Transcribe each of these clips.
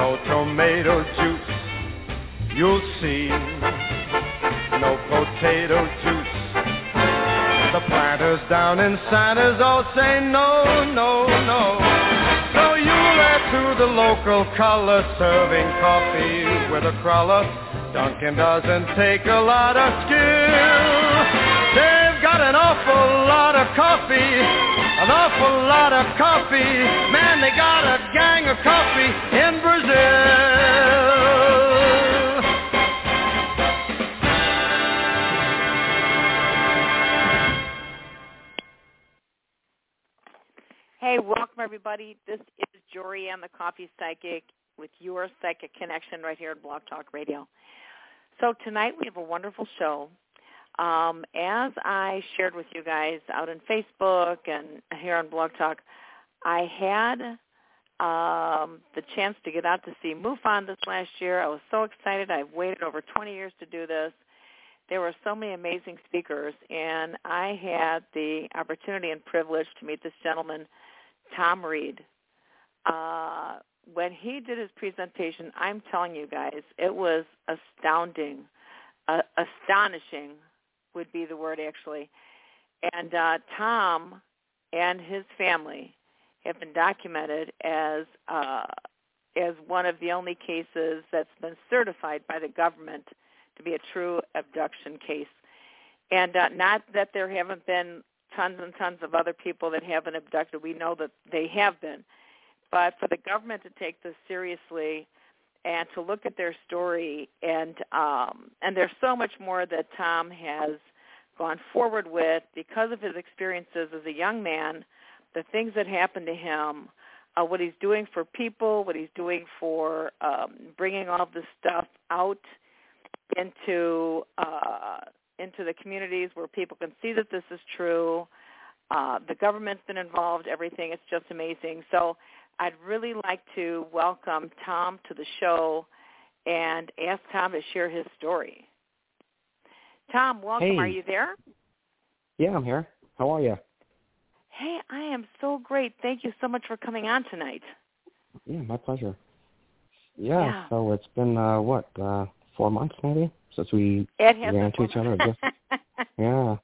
no tomato juice, you'll see. No potato juice. The planters down in Santos all say no, no, no. So you let to the local color serving coffee with a crawler. Dunkin' doesn't take a lot of skill. Got an awful lot of coffee, an awful lot of coffee. Man, they got a gang of coffee in Brazil. Hey, welcome everybody. This is Jorianne, the Coffee Psychic, with your Psychic Connection right here at Blog Talk Radio. So tonight we have a wonderful show. Um, as I shared with you guys out on Facebook and here on Blog Talk, I had um, the chance to get out to see MUFON this last year. I was so excited. I've waited over 20 years to do this. There were so many amazing speakers, and I had the opportunity and privilege to meet this gentleman, Thom Reed. Uh, when he did his presentation, I'm telling you guys, it was astounding, uh, astonishing would be the word actually. And uh, Thom and his family have been documented as uh, as one of the only cases that's been certified by the government to be a true abduction case. And uh, not that there haven't been tons and tons of other people that have been abducted. We know that they have been. But for the government to take this seriously and to look at their story and um, and there's so much more that Thom has gone forward with because of his experiences as a young man, the things that happened to him, uh, what he's doing for people, what he's doing for um, bringing all this stuff out into uh, into the communities where people can see that this is true. Uh, the government's been involved, everything. It's just amazing. So I'd really like to welcome Thom to the show and ask Thom to share his story. Thom, welcome. Hey. Are you there? Yeah, I'm here. How are you? Hey, I am so great. Thank you so much for coming on tonight. Yeah, my pleasure. Yeah, Yeah. so it's been uh what, uh four months maybe since we has ran into each other. Yeah.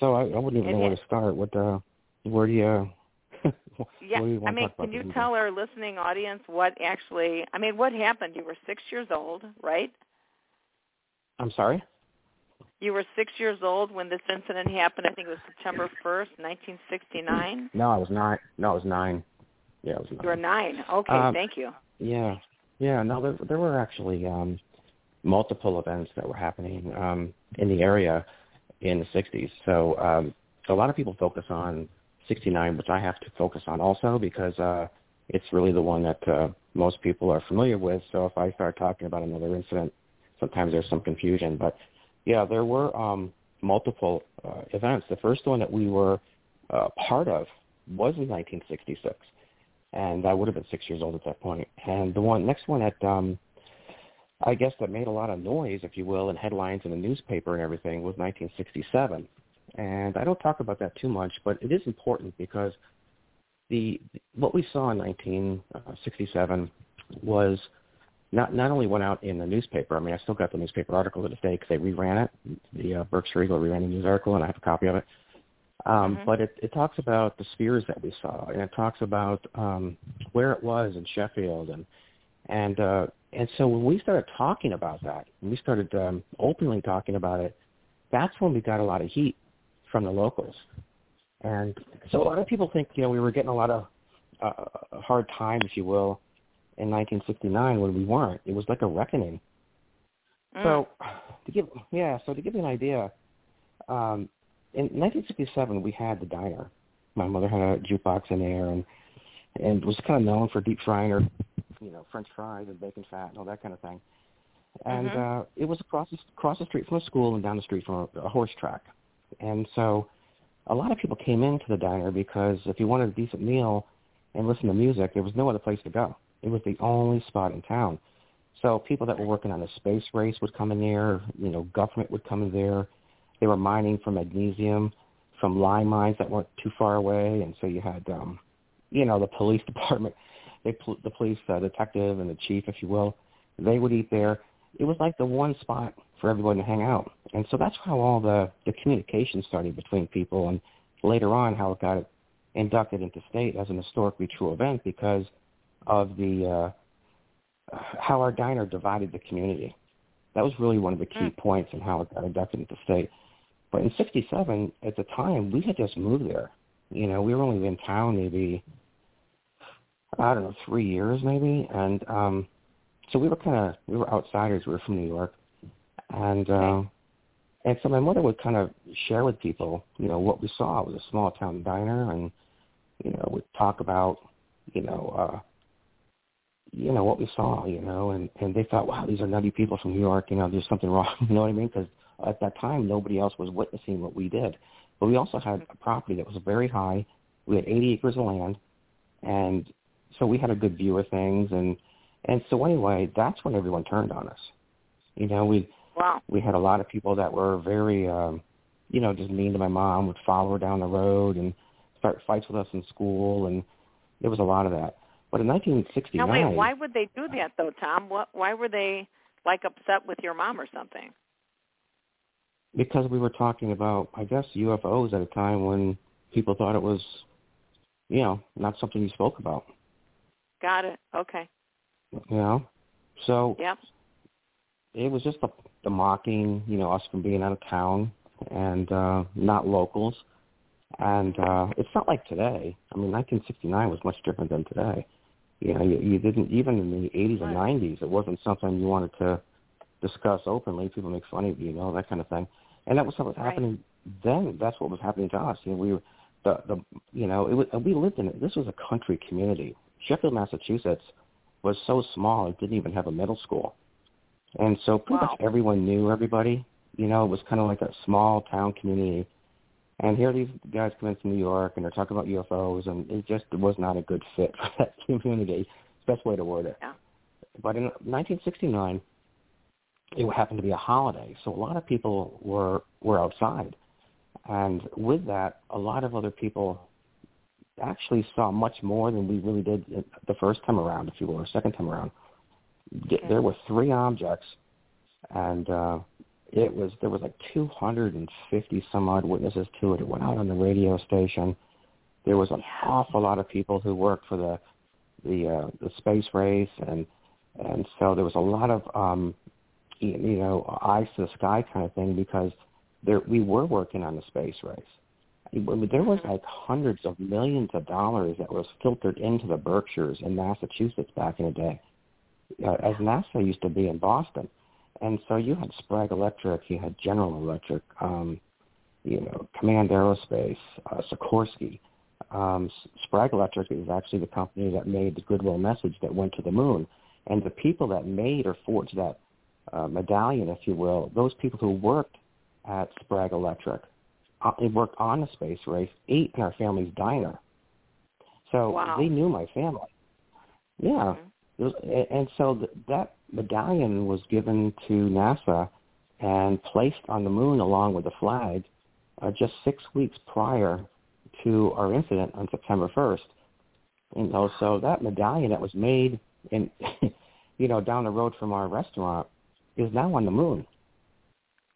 So I, I wouldn't even It know where to start. What uh where do you yeah, I mean, can you tell our listening audience what actually? I mean, what happened? You were six years old, right? I'm sorry. You were six years old when this incident happened. I think it was September first, 1969. No, I was nine. No, I was nine. Yeah, I was nine. You were nine. Okay, um, thank you. Yeah, yeah. No, there there were actually um, multiple events that were happening um, in the area in the 60s. So, um, so a lot of people focus on 69, which I have to focus on also because uh, it's really the one that uh, most people are familiar with. So if I start talking about another incident, sometimes there's some confusion. But yeah, there were um, multiple uh, events. The first one that we were uh, part of was in 1966, and I would have been six years old at that point. And the one next one that um, I guess that made a lot of noise, if you will, and headlines in the newspaper and everything was 1967. And I don't talk about that too much, but it is important because the what we saw in 1967 was not not only went out in the newspaper. I mean, I still got the newspaper article to this day because they reran it. The uh, Berkshire Eagle reran the news article, and I have a copy of it. Um, mm-hmm. But it, it talks about the spheres that we saw, and it talks about um, where it was in Sheffield, and and uh, and so when we started talking about that, when we started um, openly talking about it, that's when we got a lot of heat from the locals. And so a lot of people think, you know, we were getting a lot of uh, hard time, if you will, in 1969 when we weren't. It was like a reckoning. Mm. So to give, yeah, so to give you an idea, um, in 1967 we had the diner. My mother had a jukebox in there, and and was kind of known for deep frying her you know, French fries and bacon fat and all that kind of thing. And mm-hmm. uh, it was across the, across the street from a school and down the street from a, a horse track. And so a lot of people came into the diner because if you wanted a decent meal and listen to music, there was no other place to go. It was the only spot in town. So people that were working on the space race would come in there. You know, government would come in there. They were mining for magnesium from lime mines that weren't too far away, and so you had, um, you know, the police department they the police uh, detective and the chief, if you will, they would eat there. It was like the one spot for everyone to hang out, and so that's how all the the communication started between people, and later on how it got inducted into state as an historically true event because of the uh, how our diner divided the community. That was really one of the key mm. points in how it got inducted into state. But in '67, at the time, we had just moved there. You know, we were only in town maybe I don't know, three years maybe, and um, so we were kind of we were outsiders. We were from New York, and uh, and so my mother would kind of share with people, you know, what we saw. It was a small town diner, and you know, would talk about, you know, uh, you know what we saw, you know, and and they thought, wow, these are nutty people from New York. You know, there's something wrong. You know what I mean? Because at that time, nobody else was witnessing what we did. But we also had a property that was very high. We had 80 acres of land, and so we had a good view of things and and so anyway that's when everyone turned on us you know we wow. we had a lot of people that were very um you know just mean to my mom would follow her down the road and start fights with us in school and there was a lot of that but in 1969 now wait why would they do that though tom what why were they like upset with your mom or something because we were talking about i guess ufos at a time when people thought it was you know not something you spoke about Got it. Okay. You know, so yep. it was just the, the mocking, you know, us from being out of town and uh, not locals. And uh, it's not like today. I mean, 1969 was much different than today. You know, you, you didn't even in the 80s right. and 90s. It wasn't something you wanted to discuss openly. People make fun of you, you know, that kind of thing. And that was what was right. happening then. That's what was happening to us. You know, we were the the you know it was we lived in it. This was a country community. Sheffield, Massachusetts was so small it didn't even have a middle school. And so pretty wow. much everyone knew everybody. You know, it was kind of like a small town community. And here these guys come in from New York and they're talking about UFOs and it just was not a good fit for that community. Best way to word it. Yeah. But in 1969, it happened to be a holiday, so a lot of people were were outside, and with that, a lot of other people actually saw much more than we really did the first time around, if you will, or second time around. Okay. There were three objects, and uh, it was there was like 250 some odd witnesses to it. It went out on the radio station, There was an Yeah. awful lot of people who worked for the the uh, the space race, and and so there was a lot of um, you know eyes to the sky kind of thing because there we were working on the space race. There was Mhm. like hundreds of millions of dollars that was filtered into the Berkshires in Massachusetts back in the day, uh, as NASA used to be in Boston. And so you had Sprague Electric, you had General Electric, um, you know, Command Aerospace, uh, Sikorsky. Um, Sprague Electric is actually the company that made the Goodwill message that went to the moon. And the people that made or forged that uh, medallion, if you will, those people who worked at Sprague Electric, uh, they worked on the space race, ate in our family's diner. So Wow. they knew my family. Yeah. Mhm. It was, a- and so that medallion was given to NASA and placed on the moon along with the flag uh, just six weeks prior to our incident on September 1st. You know, so that medallion that was made in, you know, down the road from our restaurant is now on the moon.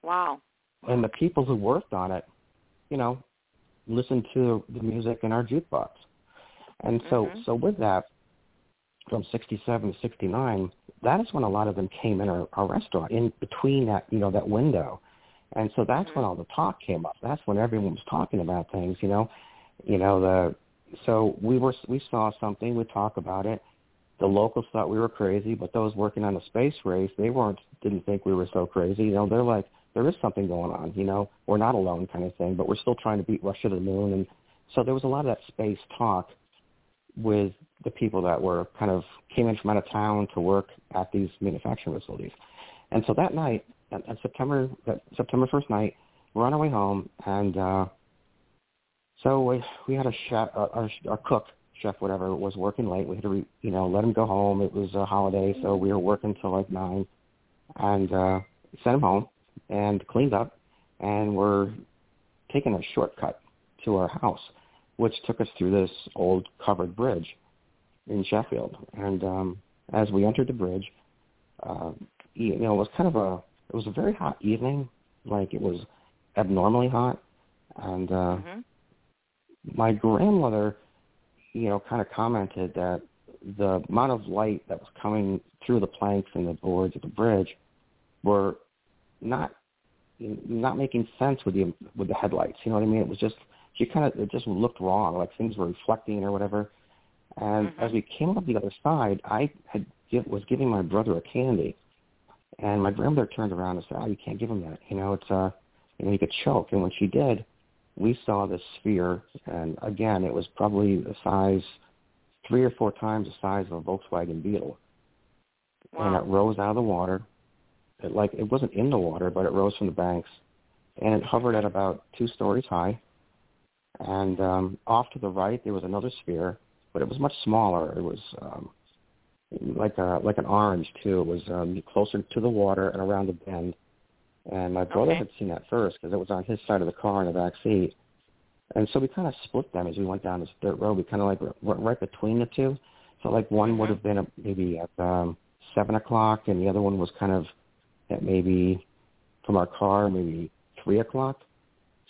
Wow. And the people who worked on it, you know, listened to the music in our jukebox. And so, Mhm. so with that, from 67 to 69, that is when a lot of them came in our, our restaurant, in between that, you know, that window. And so that's when Mhm. all the talk came up. That's when everyone was talking about things, you know, you know, the, so we were, we saw something, we talk about it. The locals thought we were crazy, but those working on the space race, they weren't, didn't think we were so crazy. You know, they're like, there is something going on, you know, we're not alone kind of thing, but we're still trying to beat Russia to the moon. And so there was a lot of that space talk with the people that were kind of came in from out of town to work at these manufacturing facilities. And so that night, on September that September first night, we're on our way home, and uh, so we we had a chef, uh, our, our cook, chef, whatever, was working late. We had to, re, you know, let him go home. It was a holiday, so we were working till like nine, and uh, sent him home and cleaned up, and we're taking a shortcut to our house, which took us through this old covered bridge in Sheffield. And um, as we entered the bridge, uh, you know, it was kind of a it was a very hot evening, like it was abnormally hot, and uh, Mhm. my grandmother, you know, kind of commented that the amount of light that was coming through the planks and the boards of the bridge were not not making sense with the with the headlights. You know what I mean? It was just she kind of it just looked wrong, like things were reflecting or whatever. And Mhm. as we came up the other side, I had was giving my brother a candy, and my grandmother turned around and said, "Oh, you can't give him that. You know, it's uh, you know, he could choke." And when she did, we saw this sphere, and again, it was probably the size three or four times the size of a Volkswagen Beetle, and it rose out of the water. It like it wasn't in the water, but it rose from the banks, and it hovered at about two stories high. And um, off to the right, there was another sphere, but it was much smaller. It was um, like a like an orange too. It was um, closer to the water and around the bend. And my brother Okay. had seen that first because it was on his side of the car in the back seat. And so we kind of split them as we went down this dirt road. We kind of like went right between the two. So like one would Mhm. have been maybe at um, seven o'clock, and the other one was kind of at maybe from our car maybe three o'clock.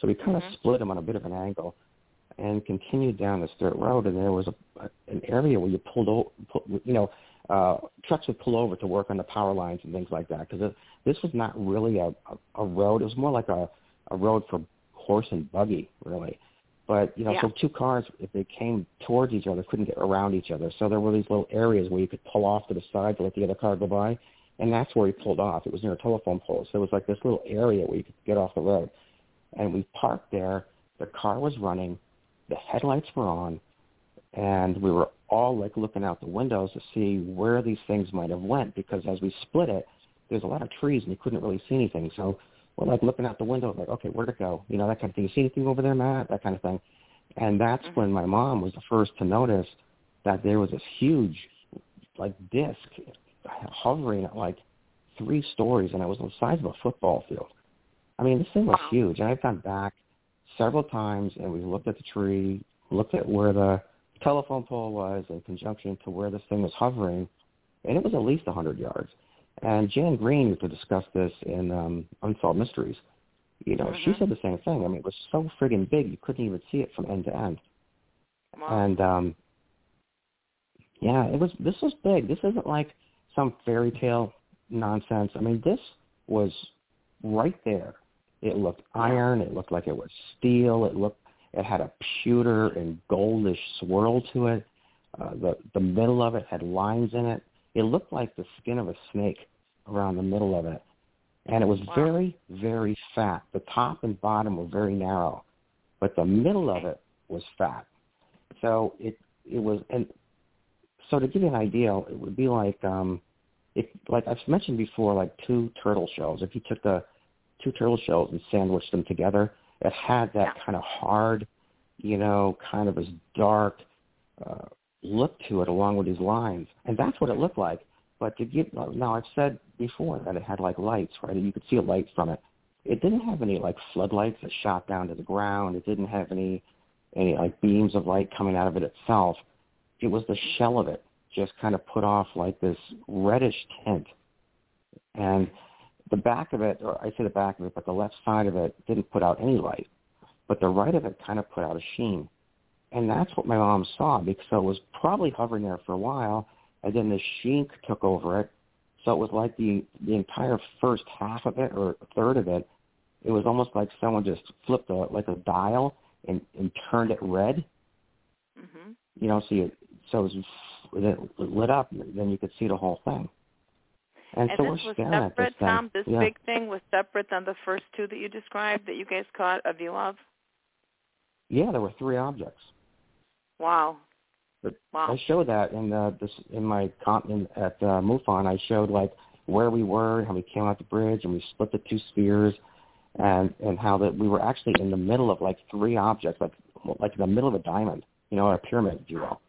So we kind of Mhm. split them on a bit of an angle, and continued down this dirt road. And there was a, a an area where you pulled, o- pull, you know, uh, trucks would pull over to work on the power lines and things like that. Because this was not really a, a a road; it was more like a a road for horse and buggy, really. But you know, Yeah. so two cars, if they came towards each other, couldn't get around each other. So there were these little areas where you could pull off to the side to let the other car go by, and that's where he pulled off. It was near a telephone pole, so it was like this little area where you could get off the road. And we parked there. The car was running, the headlights were on, and we were all like looking out the windows to see where these things might have went because as we split it, there's a lot of trees and you couldn't really see anything. So we're like looking out the window, like, okay, where'd it go? You know, that kind of thing. You see anything over there, Matt? That kind of thing. And that's Mhm. when my mom was the first to notice that there was this huge, like, disc hovering at like three stories, and it was the size of a football field. I mean, this thing was huge. And I've gone back several times, and we looked at the tree, looked at where the telephone pole was in conjunction to where this thing was hovering, and it was at least a 100 yards. And Jan Green used to discuss this in um, Unsolved Mysteries. You know, she Mhm. said the same thing. I mean, it was so friggin' big you couldn't even see it from end to end. Wow. And um yeah, it was this was big. This isn't like some fairy tale nonsense. I mean, this was right there. It looked iron. It looked like it was steel. It looked it had a pewter and goldish swirl to it. Uh, the the middle of it had lines in it. It looked like the skin of a snake around the middle of it, and it was Wow. very very fat. The top and bottom were very narrow, but the middle of it was fat. So it it was and so to give you an idea, it would be like um if like I've mentioned before, like two turtle shells. If you took the two turtle shells and sandwiched them together, it had that Yeah. kind of hard, you know, kind of this dark uh, look to it along with these lines, and that's what it looked like. But to give now, I've said before that it had like lights, right? You could see a light from it. It didn't have any like floodlights that shot down to the ground. It didn't have any any like beams of light coming out of it itself. It was the shell of it just kind of put off like this reddish tint. And the back of it, or I say the back of it, but the left side of it didn't put out any light. But the right of it kind of put out a sheen. And that's what my mom saw because it was probably hovering there for a while, and then the sheen took over it. So it was like the the entire first half of it or a third of it. It was almost like someone just flipped a like a dial and and turned it red Mhm. you know, so you, so it, was, it lit up, and then you could see the whole thing. And, And so this was this separate. Thom. This yeah. big thing was separate than the first two that you described that you guys caught a view of. Yeah, there were three objects. Wow. But Wow. I showed that in uh, this in my comp in, at uh, MUFON. I showed like where we were, how we came out the bridge, and we split the two spheres, and and how that we were actually in the middle of like three objects, like like in the middle of a diamond, you know, a pyramid, if you will,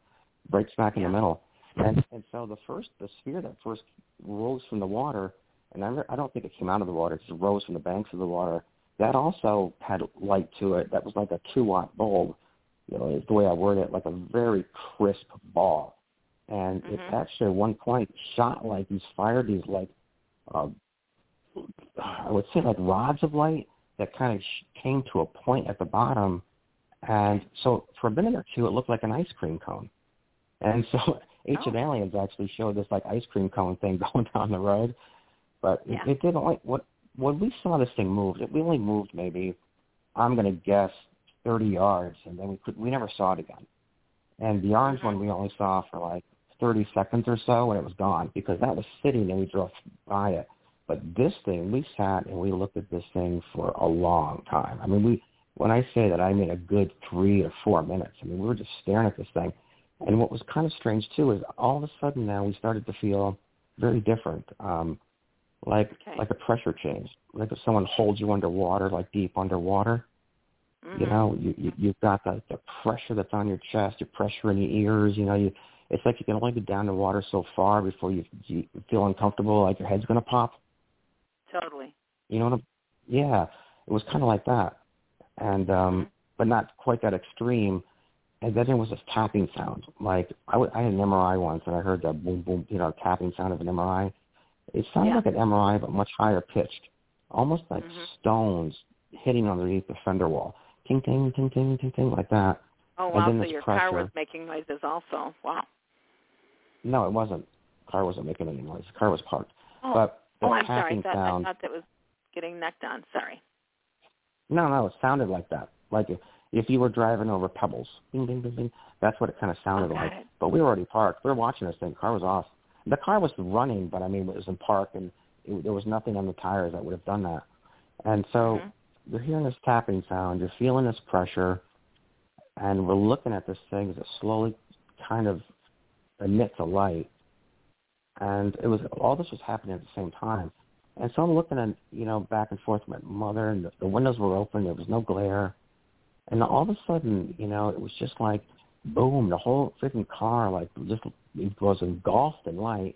right smack in Yeah. the middle. And and so the first the sphere that first rose from the water, and I, I don't think it came out of the water; it just rose from the banks of the water. That also had light to it. That was like a two watt bulb you know, is the way I word it, like a very crisp ball. And it Mhm. actually at one point shot like these fired these like uh, I would say like rods of light that kind of sh- came to a point at the bottom. And so for a minute or two, it looked like an ice cream cone. And so Ancient Oh. Aliens actually showed this like ice cream cone thing going down the road. But Yeah. it, it did only what when we saw this thing move, it we only moved maybe I'm going to guess 30 yards, and then we could we never saw it again. And the orange Mhm. one we only saw for like 30 seconds or so, and it was gone because that was sitting and we drove by it. But this thing, we sat and we looked at this thing for a long time. I mean, we when I say that, I mean a good three or four minutes. I mean, we were just staring at this thing. And what was kind of strange too is all of a sudden now we started to feel very different. Um, like Okay. like a pressure change, like if someone holds you underwater, like deep underwater. Mhm. You know, you, you you've got the the pressure that's on your chest, your pressure in your ears. You know, you it's like you can only get down the water so far before you, you feel uncomfortable, like your head's gonna pop. Totally. You know what? I'm, yeah, it was kind of like that, and um, Mhm. but not quite that extreme. And then there was this tapping sound. Like I, w- I had an MRI once, and I heard the boom boom, you know, tapping sound of an MRI. It sounded Yeah. like an MRI, but much higher pitched, almost like Mhm. stones hitting underneath the fender wall. Ting ting ting ting ting ting like that. Oh And then So your car was making noises also. Wow. No, it wasn't. The car wasn't making any noise. The car was parked. Oh. But oh, I'm sorry. I thought, I thought that was getting necked on. Sorry. No, no, it sounded like that. Like if, you were driving over pebbles. Ding, ding, ding, ding. That's what it kind of sounded got like. But we were already parked. We were watching this thing. The car was off. The car was running, but I mean, it was in park, and it, there was nothing on the tires that would have done that. And so Mhm. you're hearing this tapping sound. You're feeling this pressure, and we're looking at this thing as it slowly kind of emits a light. And it was all this was happening at the same time. And so I'm looking at, you know, back and forth with my mother, and the, the windows were open. There was no glare. And all of a sudden, you know, it was just like, boom, the whole freaking car, like, just it was engulfed in light.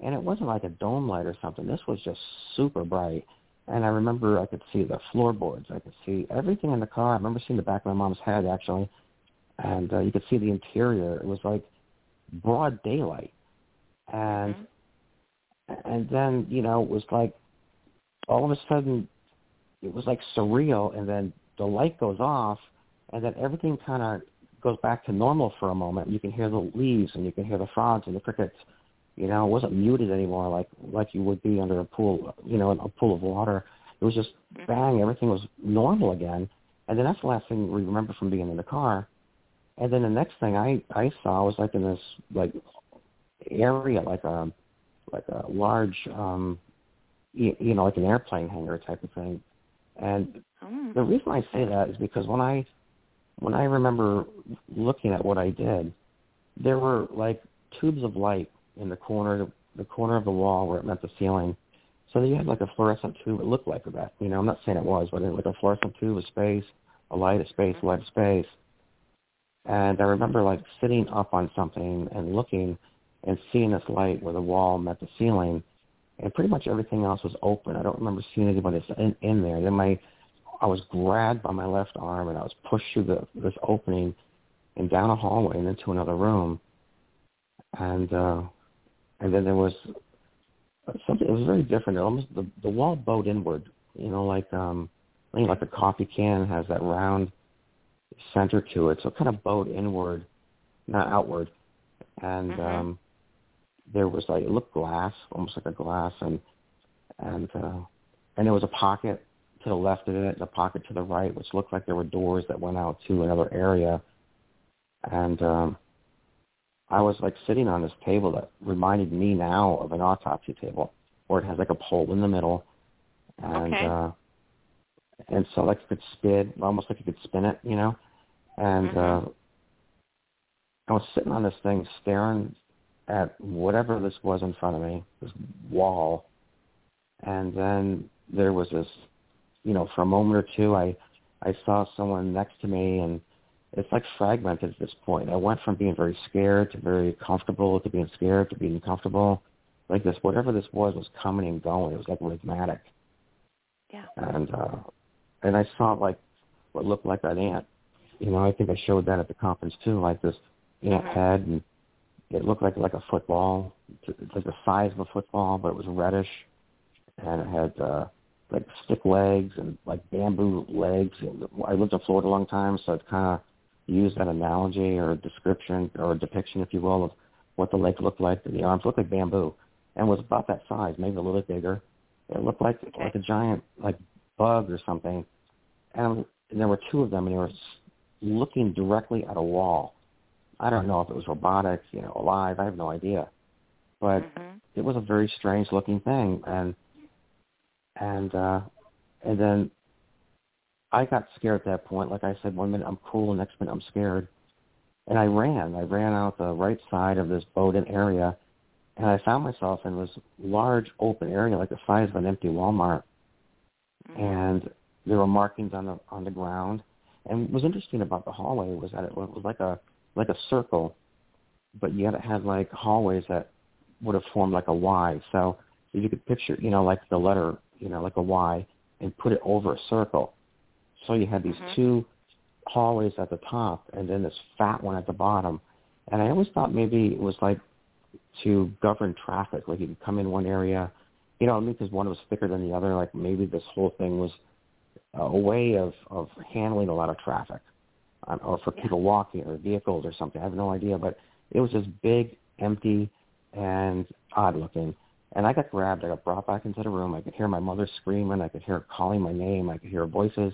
And it wasn't like a dome light or something. This was just super bright. And I remember I could see the floorboards. I could see everything in the car. I remember seeing the back of my mom's head, actually. And uh, you could see the interior. It was like broad daylight. And Mhm. and then you know it was like all of a sudden it was like surreal and then the light goes off and then everything kind of goes back to normal for a moment. You can hear the leaves and you can hear the frogs and the crickets. You know, it wasn't muted anymore like like you would be under a pool, you know, a pool of water. It was just Mm-hmm. bang, everything was normal again. And then that's the last thing we remember from being in the car. And then the next thing I I saw was like in this like area, like a like a large, um you, you know, like an airplane hangar type of thing. And Mm. the reason I say that is because when I when I remember looking at what I did, there were like tubes of light in the corner the corner of the wall where it met the ceiling. So you had like a fluorescent tube. It looked like that. You know, I'm not saying it was, but it was like a fluorescent tube of space, a light of space, a light of space. And I remember like sitting up on something and looking and seeing this light where the wall met the ceiling, and pretty much everything else was open. I don't remember seeing anybody in, in there. Then my I was grabbed by my left arm and I was pushed through the, this opening and down a hallway and into another room. And uh, and then there was something. It was very different. It almost the the wall bowed inward. You know, like um, I think like a coffee can has that round center to it, so it kind of bowed inward, not outward. And Mhm. um, there was like it looked glass, almost like a glass, and and uh, and there was a pocket to the left of it, and a pocket to the right, which looked like there were doors that went out to another area. And um, I was like sitting on this table that reminded me now of an autopsy table, where it has like a pole in the middle, and Okay. uh, and so like you could spin, almost like you could spin it, you know. And Mhm. uh, I was sitting on this thing, staring at whatever this was in front of me, this wall, and then there was this, you know, for a moment or two, I I saw someone next to me, and it's like fragmented at this point. I went from being very scared to very comfortable to being scared to being comfortable. Like this, whatever this was, was coming and going. It was like rhythmic, Yeah. and uh, and I saw like what looked like an ant. You know, I think I showed that at the conference too, like this ant Mhm. head, and it looked like like a football, like the size of a football, but it was reddish, and it had uh, like stick legs and like bamboo legs. I lived in Florida a long time, so it kind of used that analogy or description or depiction, if you will, of what the legs looked like. The arms looked like bamboo, and was about that size, maybe a little bit bigger. It looked like Okay. like a giant like bug or something, and, and there were two of them, and they were looking directly at a wall. I don't know if it was robotic, you know, alive. I have no idea, but Mhm. it was a very strange looking thing, and and uh, and then I got scared at that point. Like I said, one minute I'm cool, next minute I'm scared, and I ran. I ran out the right side of this Bowden area, and I found myself in this large open area, like the size of an empty Walmart, Mhm. and there were markings on the on the ground. And what was interesting about the hallway was that it was like a like a circle, but yet it had like hallways that would have formed like a Y. So if you could picture, you know, like the letter, you know, like a Y, and put it over a circle. So you had these Mhm. two hallways at the top, and then this fat one at the bottom. And I always thought maybe it was like to govern traffic, like you could come in one area, you know, because one was thicker than the other. Like maybe this whole thing was a way of of handling a lot of traffic, um, or for people walking or vehicles or something. I have no idea, but it was just big, empty, and odd looking. And I got grabbed. I got brought back into the room. I could hear my mother screaming. I could hear her calling my name. I could hear voices.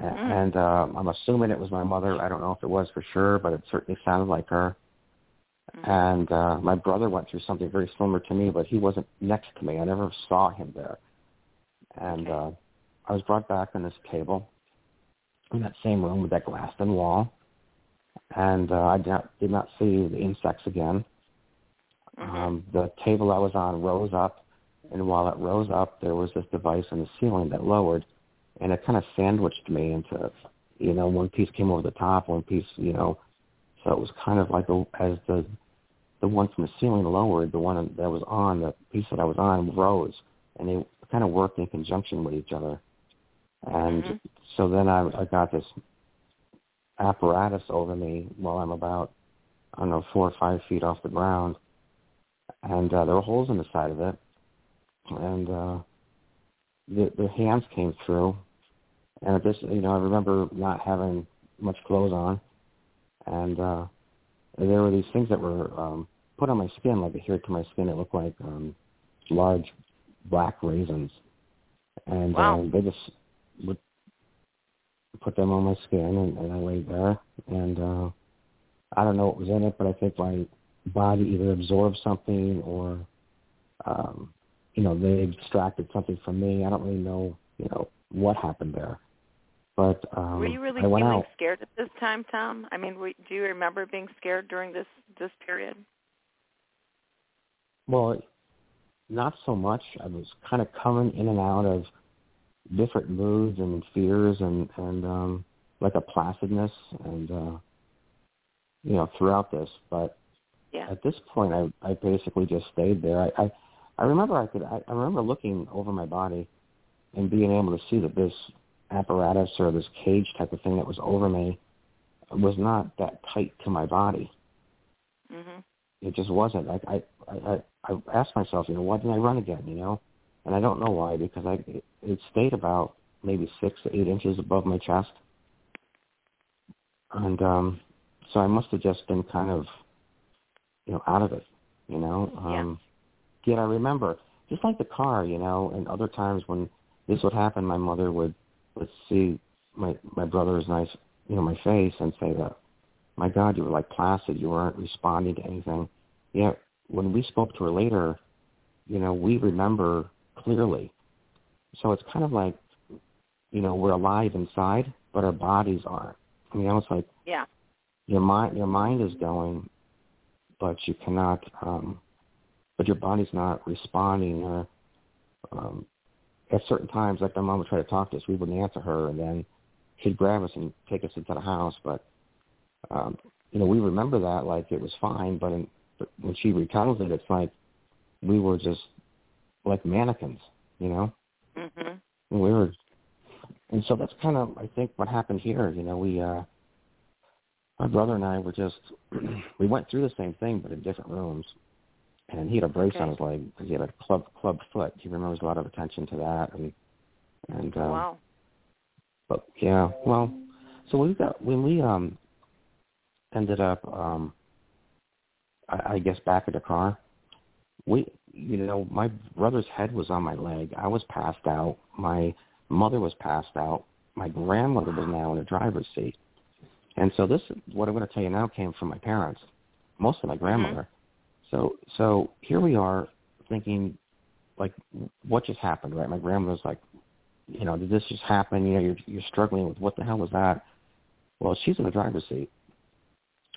Mm. And uh, I'm assuming it was my mother. I don't know if it was for sure, but it certainly sounded like her. Mhm. And uh, my brother went through something very similar to me, but he wasn't next to me. I never saw him there. And Okay. uh, I was brought back on this table in that same room with that glassed-in wall, and uh, I did not, did not see the insects again. Mhm. Um, the table I was on rose up, and while it rose up, there was this device in the ceiling that lowered, and it kind of sandwiched me into, you know, one piece came over the top, one piece, you know, so it was kind of like a, as the the one from the ceiling lowered, the one that was on, the piece that I was on rose, and they kind of worked in conjunction with each other. And Mhm. So then I, I got this apparatus over me while I'm about, I don't know, four or five feet off the ground. And uh, there were holes in the side of it. And uh, the, the hands came through. And at this, you know, I remember not having much clothes on. and uh, there were these things that were um, put on my skin, like adhered to my skin. It looked like um, large black raisins, and wow. uh, they just would put them on my skin, and, and I laid there, and uh, I don't know what was in it, but I think my body either absorbed something or, um, you know, they extracted something from me. I don't really know, you know, what happened there. But um, were you really feeling out. scared at this time, Thom? I mean, were, do you remember being scared during this this period? Well, not so much. I was kind of coming in and out of different moods and fears and and um like a placidness and uh you know throughout this. But yeah. at this point i i basically just stayed there. I i, I remember i could I, I remember looking over my body and being able to see that this apparatus or this cage type of thing that was over me was not that tight to my body. Mhm it just wasn't. Like i i i asked myself you know why didn't i run again you know and I don't know why because I it, stayed about maybe six to eight inches above my chest, and um, so I must have just been kind of, you know, out of it, you know. Um, yeah. Yet I remember, just like the car, you know, and other times when this would happen, my mother would would see my my brother's nice, you know, my face and say that, my God, you were like placid, you weren't responding to anything. Yet when we spoke to her later, you know, we remember clearly. So it's kind of like, you know, we're alive inside, but our bodies aren't. I mean, almost like yeah, your mind your mind is going, but you cannot, um, but your body's not responding. Or um, at certain times, like my mom would try to talk to us, we wouldn't answer her, and then she'd grab us and take us into the house. But um, you know, we remember that like it was fine, but, in, but when she retells it, it's like we were just like mannequins, you know. Mhm. And we were, and so that's kind of I think what happened here. You know, we, uh my brother and I were just, we went through the same thing but in different rooms. And he had a brace Okay. on his leg because he had a club club foot. He remembers a lot of attention to that, and and um, wow. but yeah, well, so we got when we um ended up um I, I guess back at the car, we you know my brother's head was on my leg. I was passed out. My mother was passed out. My grandmother was now in the driver's seat. And so this what I'm going to tell you now came from my parents, most of my mm-hmm. grandmother. So so here we are thinking like what just happened, right? My grandmother's like, you know, did this just happen? You know, you're you're struggling with what the hell was that? Well, she's in the driver's seat,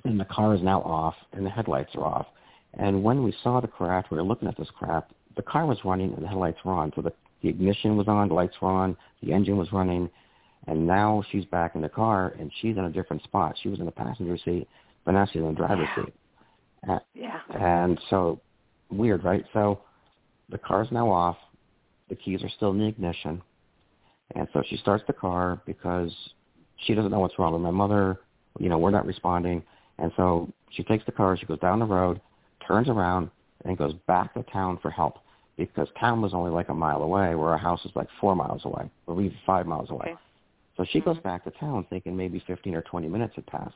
and the car is now off, and the headlights are off. And when we saw the craft, we were looking at this craft, The car was running, and the headlights were on. So the, the ignition was on, the lights were on, the engine was running, and now she's back in the car, and she's in a different spot. She was in the passenger seat, but now she's in the driver's Yeah. seat. Uh, Yeah. and so weird, right? So the car's now off. The keys are still in the ignition. And so she starts the car because she doesn't know what's wrong with my mother. You know, we're not responding. And so she takes the car, she goes down the road, turns around, and goes back to town for help because town was only like a mile away where our house is like four miles away or even five miles away. Okay. So she goes Mhm. back to town thinking maybe 15 or 20 minutes had passed.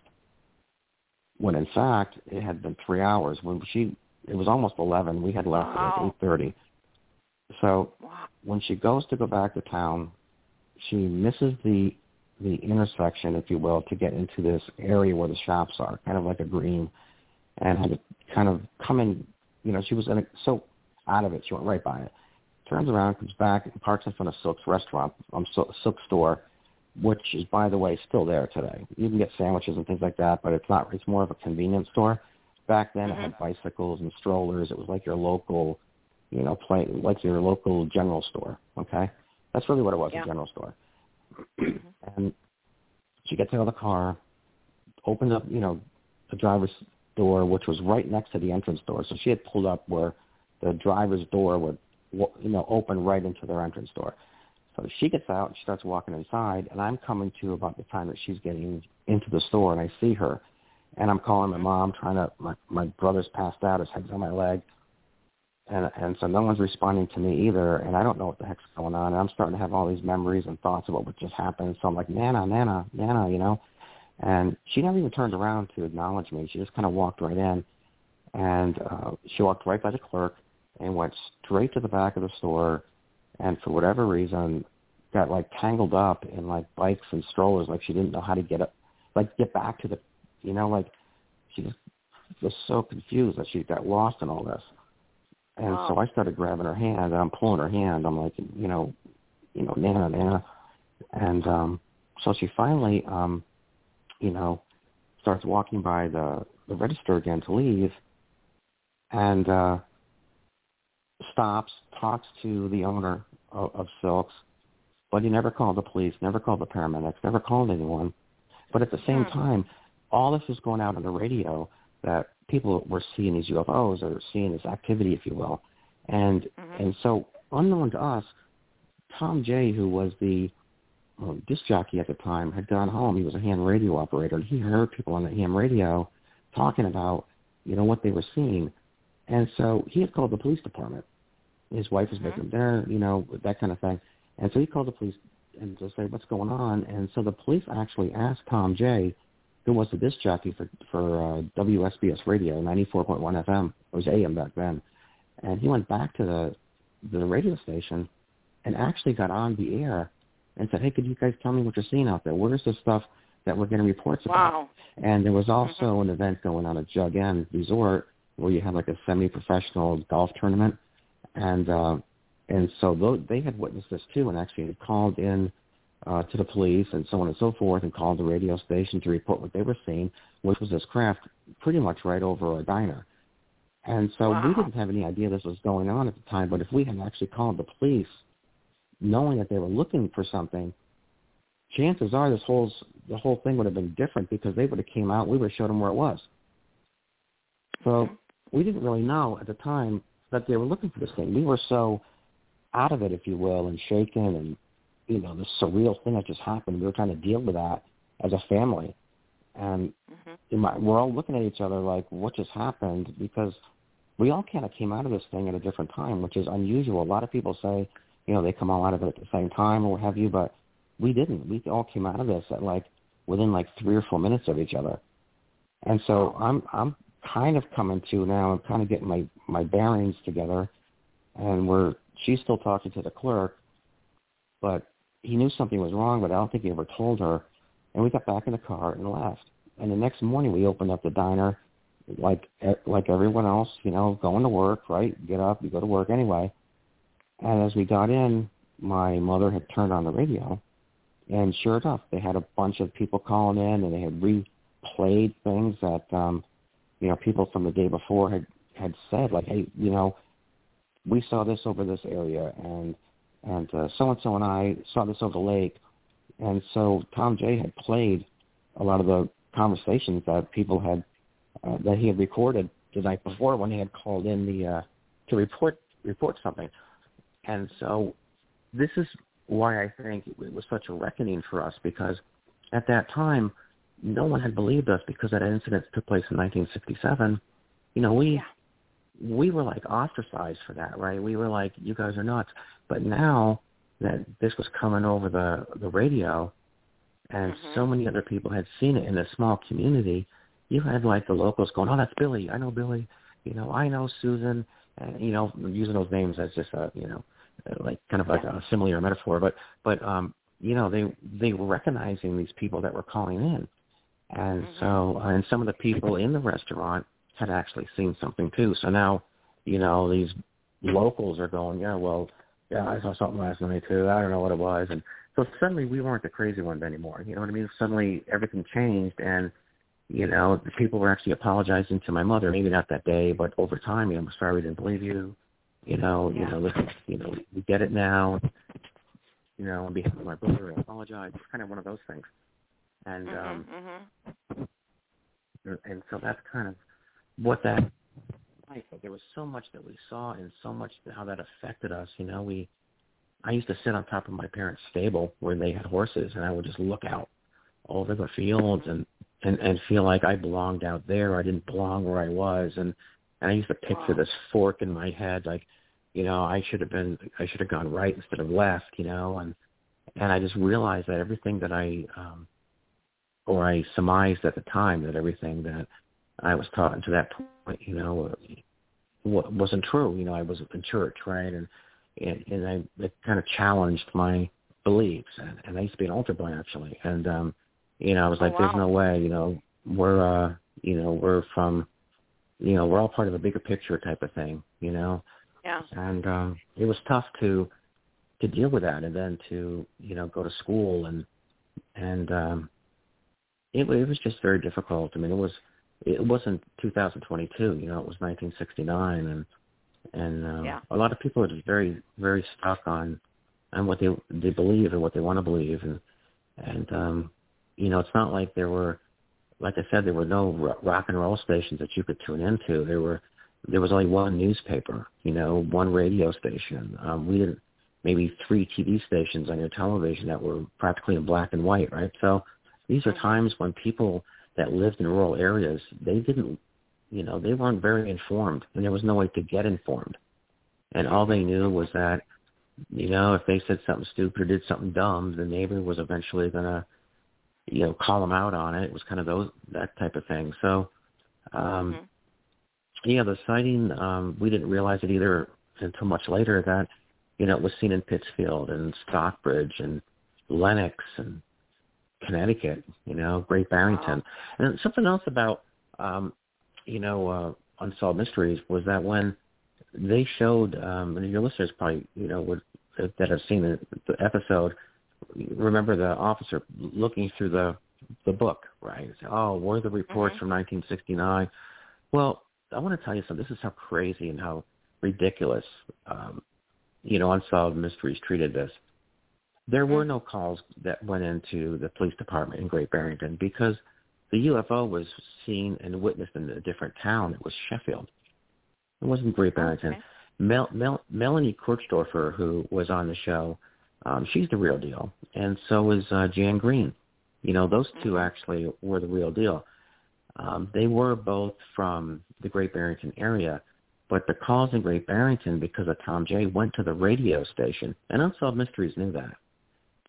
When in fact, it had been three hours. When she, it was almost 11. We had left Wow. at like 8.30. So Wow. when she goes to go back to town, she misses the the intersection, if you will, to get into this area where the shops are, kind of like a green, and had to kind of come in. You know, she was in a, so out of it, she went right by it. Turns around, comes back, and parks in front of Silk's restaurant, um, Sil- Silk store, which is, by the way, still there today. You can get sandwiches and things like that, but it's not. It's more of a convenience store. Back then, it had bicycles and strollers. It was like your local, you know, play like your local general store. Okay, that's really what it was, Yeah. a general store. and she gets out of the car, opens up, you know, the driver's door, which was right next to the entrance door. So she had pulled up where the driver's door would, you know, open right into their entrance door. So she gets out, she starts walking inside, and I'm coming to about the time that she's getting into the store, and I see her, and I'm calling my mom, trying to. My my brother's passed out, his head's on my leg, and and so no one's responding to me either, and I don't know what the heck's going on. And I'm starting to have all these memories and thoughts about what just happened. So I'm like, Nana, Nana, Nana, you know. And she never even turned around to acknowledge me. She just kind of walked right in, and uh, she walked right by the clerk and went straight to the back of the store, and for whatever reason, got like tangled up in like bikes and strollers, like she didn't know how to get up, like get back to the, you know, like she just was so confused that she got lost in all this. And wow. so I started grabbing her hand, and I'm pulling her hand. I'm like, you know, you know, Nana, Nana, and um, so she finally, um, you know, starts walking by the the register again to leave, and uh, stops, talks to the owner of, of Silks, but he never called the police, never called the paramedics, never called anyone. But at the same hmm. time, all this was going out on the radio that people were seeing these UFOs or seeing this activity, if you will. And mm-hmm. and so unknown to us, Tom J, who was the um, disc jockey at the time, had gone home. He was a ham radio operator, and he heard people on the ham radio talking about, you know, what they were seeing. And so he had called the police department. His wife was mm-hmm. making dinner, you know, that kind of thing. And so he called the police and to say what's going on. And so the police actually asked Tom J who was the disc jockey for for uh, WSBS Radio, 94.1 FM. It was AM back then, and he went back to the the radio station and actually got on the air and said, "Hey, could you guys tell me what you're seeing out there? Where's the stuff that we're getting reports about?" Wow. And there was also mm-hmm. an event going on at Jug End Resort where you had like a semi-professional golf tournament, and uh, and so they had witnessed this too, and actually had called in uh, to the police and so on and so forth and called the radio station to report what they were seeing, which was this craft pretty much right over a diner. And so wow. we didn't have any idea this was going on at the time, but if we had actually called the police knowing that they were looking for something, chances are this whole the whole thing would have been different because they would have came out, we would have showed them where it was. So we didn't really know at the time that they were looking for this thing. We were so out of it, if you will, and shaken and you know, this surreal thing that just happened. We were trying to deal with that as a family. And mm-hmm. my, we're all looking at each other like, what just happened? Because we all kind of came out of this thing at a different time, which is unusual. A lot of people say, you know, they come all out of it at the same time or what have you, but we didn't. We all came out of this at like within like three or four minutes of each other. And so I'm I'm kind of coming to now. I'm kind of getting my my bearings together, and we're she's still talking to the clerk, but he knew something was wrong, but I don't think he ever told her. And we got back in the car and left. And the next morning we opened up the diner, like like everyone else, you know, going to work, right? Get up, you go to work anyway. And as we got in, my mother had turned on the radio, and sure enough, they had a bunch of people calling in, and they had replayed things that, um, you know, people from the day before had had said, like, hey, you know, we saw this over this area, and and uh, so-and-so and I saw this over the lake. And so Tom J had played a lot of the conversations that people had, uh, that he had recorded the night before when he had called in the, uh, to report, report something. And so this is why I think it was such a reckoning for us because at that time, no one had believed us because that incident took place in 1967. You know, we, yeah. we were like ostracized for that, right? We were like, you guys are nuts. But now that this was coming over the the radio, and mm-hmm. so many other people had seen it in a small community, you had like the locals going, "Oh, that's Billy. I know Billy. You know, I know Susan." And you know, using those names as just a you know, like kind of like a simile similar metaphor, but but um, you know, they they were recognizing these people that were calling in, and mm-hmm. so uh, and some of the people in the restaurant had actually seen something too. So now, you know, these locals are going, yeah, well, yeah, I saw something last night too. I don't know what it was, and so suddenly we weren't the crazy ones anymore. You know what I mean? Suddenly everything changed, and you know, the people were actually apologizing to my mother. Maybe not that day, but over time, you know, I'm sorry we didn't believe you. You know, yeah. you know, listen, you know, we get it now. You know, on behalf of my brother, I apologize. It's kind of one of those things, and mm-hmm, um, mm-hmm. and so that's kind of what that life. There was so much that we saw and so much how that affected us. You know, we I used to sit on top of my parents' stable where they had horses, and I would just look out over the fields and and and feel like I belonged out there. I didn't belong where I was, and and I used to picture wow. this fork in my head, like you know I should have been I should have gone right instead of left, you know, and and I just realized that everything that I um or I surmised at the time that everything that I was taught to that point, you know, wasn't true. You know, I was in church, right, and and, and I it kind of challenged my beliefs, and, and I used to be an altar boy actually, and um, you know, I was oh, like, wow. there's no way, you know, we're uh, you know, we're from, you know, we're all part of a bigger picture type of thing, you know, yeah, and um, it was tough to to deal with that, and then to you know go to school and and um, it, it was just very difficult. I mean, it was it wasn't 2022. You know, it was 1969, and and um, yeah. a lot of people are just very very stuck on on what they they believe and what they want to believe, and and um, you know, it's not like there were, like I said, there were no rock and roll stations that you could tune into. There were there was only one newspaper, you know, one radio station. Um, we didn't maybe three TV stations on your television that were practically in black and white, right? So these are times when people that lived in rural areas, they didn't, you know, they weren't very informed, and there was no way to get informed. And all they knew was that, you know, if they said something stupid or did something dumb, the neighbor was eventually gonna, you know, call them out on it. It was kind of those that type of thing. So, um, Mhm. yeah, the sighting, um, we didn't realize it either until much later that, you know, it was seen in Pittsfield and Stockbridge and Lenox and Connecticut, you know, Great Barrington. And something else about, um, you know, uh, Unsolved Mysteries was that when they showed, um, and your listeners probably, you know, would that have seen the, the episode, remember the officer looking through the the book, right? Say, oh, were the reports Mhm. from 1969? Well, I want to tell you something. This is how crazy and how ridiculous, um, you know, Unsolved Mysteries treated this. There were Mhm. no calls that went into the police department in Great Barrington because the UFO was seen and witnessed in a different town. It was Sheffield. It wasn't Great Barrington. Okay. Mel, Mel, Melanie Kirchdorfer, who was on the show, um, she's the real deal, and so is uh, Jan Green. You know, those 2 Mhm. actually were the real deal. Um, they were both from the Great Barrington area, but the calls in Great Barrington, because of Tom Jay, went to the radio station, and Unsolved Mysteries knew that.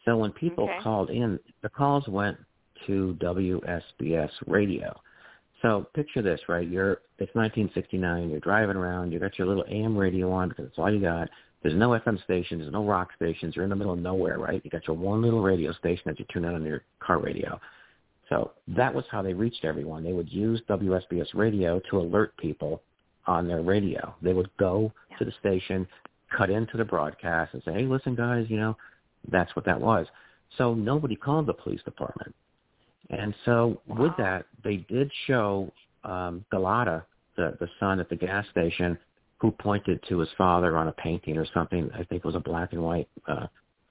So when people Okay. called in, the calls went to WSBS radio. So picture this, right? You're it's 1969. You're driving around. You got your little AM radio on because it's all you got. There's no FM stations. There's no rock stations. You're in the middle of nowhere, right? You got your one little radio station that you tune in on your car radio. So that was how they reached everyone. They would use WSBS radio to alert people on their radio. They would go Yeah. to the station, cut into the broadcast, and say, "Hey, listen, guys, you know, that's what that was." So nobody called the police department. And so with that, they did show um, Galata, the, the son at the gas station, who pointed to his father on a painting or something. I think it was a black and white, uh,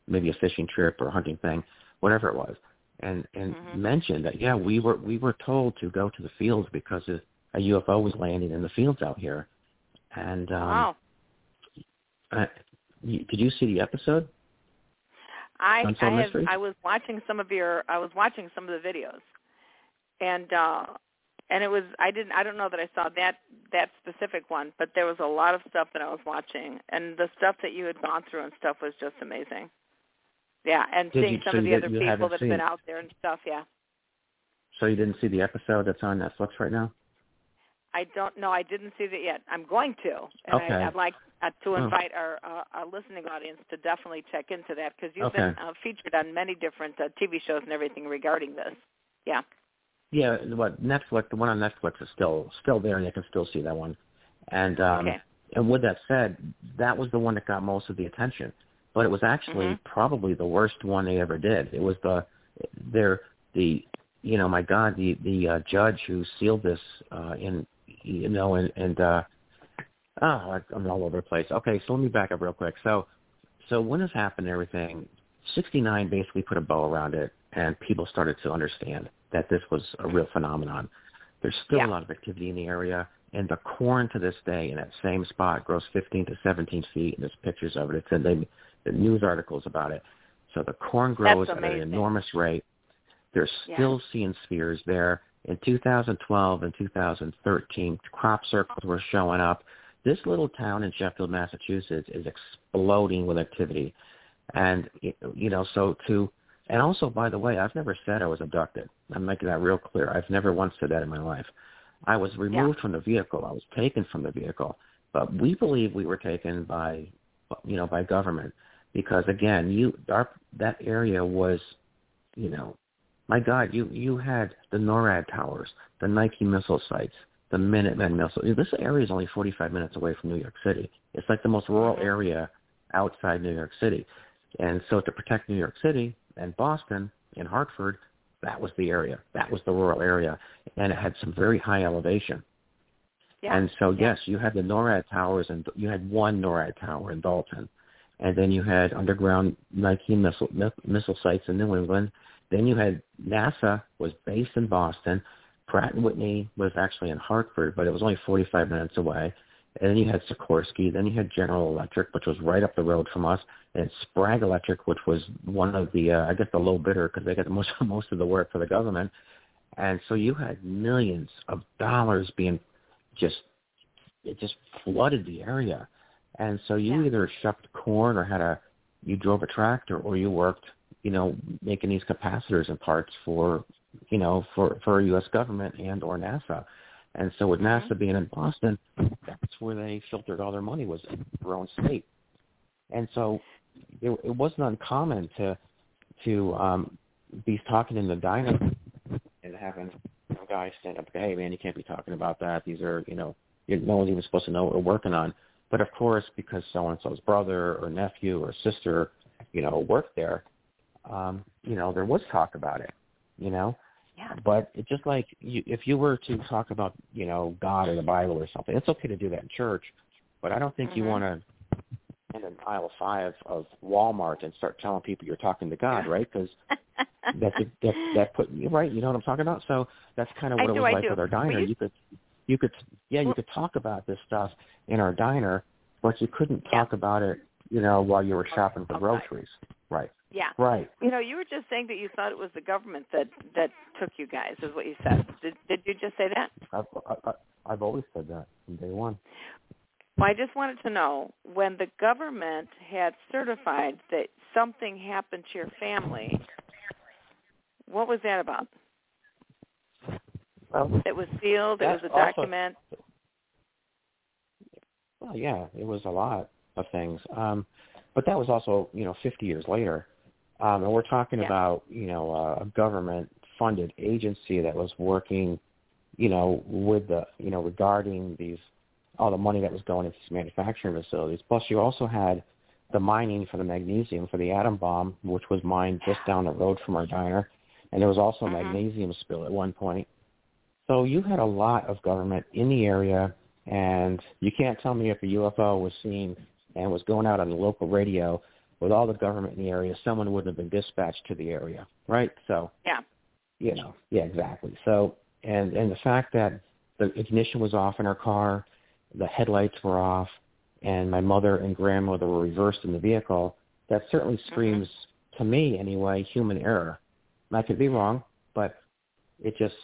maybe a fishing trip or a hunting thing, whatever it was, and and Mhm. mentioned that yeah, we were we were told to go to the fields because a a UFO was landing in the fields out here. And um, wow. I, you, did you see the episode? I I have I was watching some of your I was watching some of the videos, and uh and it was I didn't I don't know that I saw that that specific one, but there was a lot of stuff that I was watching, and the stuff that you had gone through and stuff was just amazing. Yeah, and Did seeing some so of the other people that have been out there and stuff. Yeah, So you didn't see the episode that's on Netflix right now? I don't know. I didn't see that yet. I'm going to, and Okay. I, I'd like uh, to Oh. invite our uh, our listening audience to definitely check into that because you've Okay. been uh, featured on many different uh, TV shows and everything regarding this. Yeah. Yeah, what Netflix? The one on Netflix is still still there, and you can still see that one. And um, Okay. and with that said, that was the one that got most of the attention, but it was actually Mhm. probably the worst one they ever did. It was the their the you know my God the the uh, judge who sealed this uh, in you know and and uh, oh I'm all over the place. Okay, so let me back up real quick. So so when this happened, and everything, 69 basically put a bow around it, and people started to understand that this was a real phenomenon. There's still Yeah. a lot of activity in the area, and the corn to this day in that same spot grows 15 to 17 feet, and there's pictures of it. It's in the, the news articles about it. So the corn grows at an enormous rate. They're Yeah. still seeing spheres there. In 2012 and 2013, crop circles were showing up. This little town in Sheffield, Massachusetts, is exploding with activity, and you know, so to And also, by the way, I've never said I was abducted. I'm making that real clear. I've never once said that in my life. I was removed yeah. from the vehicle. I was taken from the vehicle. But we believe we were taken by, you know, by government because again, you our that area was, you know, my God, you you had the NORAD towers, the Nike missile sites, the Minutemen missile. This area is only 45 minutes away from New York City. It's like the most rural Mm-hmm. area outside New York City. And so to protect New York City and Boston and Hartford, that was the area. That was the rural area. And it had some very high elevation. Yeah. And so, yes, you had the NORAD towers, and you had one NORAD tower in Dalton. And then you had underground Nike missile, missile sites in New England. Then you had NASA was based in Boston. Pratt & Whitney was actually in Hartford, but it was only 45 minutes away. And then you had Sikorsky. Then you had General Electric, which was right up the road from us, and Sprague Electric, which was one of the, uh, I guess, the low bidder because they got the most most of the work for the government. And so you had millions of dollars being just, it just flooded the area. And so you Yeah. either shucked corn or had a, you drove a tractor or you worked, you know, making these capacitors and parts for, you know, for for U.S. government and or NASA. And so with Mhm. NASA being in Boston, that's where they filtered all their money was in their own state. And so it, it wasn't uncommon to to um, be talking in the diner and having you know, guys stand up, hey man, you can't be talking about that. These are you know, you, no one's even supposed to know what we're working on. But of course, because so and so's brother or nephew or sister, you know, worked there, um, you know, there was talk about it. You know, Yeah. but it's just like you, if you were to talk about, you know, God or the Bible or something, it's okay to do that in church. But I don't think you Mhm. want to in an aisle five of Walmart and start telling people you're talking to God, right? Because that's a, that that put you right. You know what I'm talking about. So that's kind of I what it do, was I like do. with our diner. You- You could, you could, yeah, you could talk about this stuff in our diner, but you couldn't Yeah. talk about it, you know, while you were shopping for Outside. groceries. Right. yeah. Right. You know, you were just saying that you thought it was the government that that took you guys, is what you said. Did did you just say that? I've I, I've always said that from day one. Well, I just wanted to know when the government had certified that something happened to your family. What was that about? Well, It was sealed. It was a also- document. Well, yeah, it was a lot of things. Um, but that was also, you know, 50 years later. Um, and we're talking Yeah. about, you know, uh, a government-funded agency that was working, you know, with the, you know, regarding these, all the money that was going into these manufacturing facilities. Plus, you also had the mining for the magnesium for the atom bomb, which was mined just down the road from our diner. And there was also a Mhm. magnesium spill at one point. So you had a lot of government in the area and you can't tell me if a UFO was seen and was going out on the local radio with all the government in the area, someone wouldn't have been dispatched to the area, right? So, Yeah. you know, yeah, exactly. So, and and the fact that the ignition was off in our car, the headlights were off, and my mother and grandmother were reversed in the vehicle, that certainly mm-hmm. screams to me anyway human error. And I could be wrong, but it just,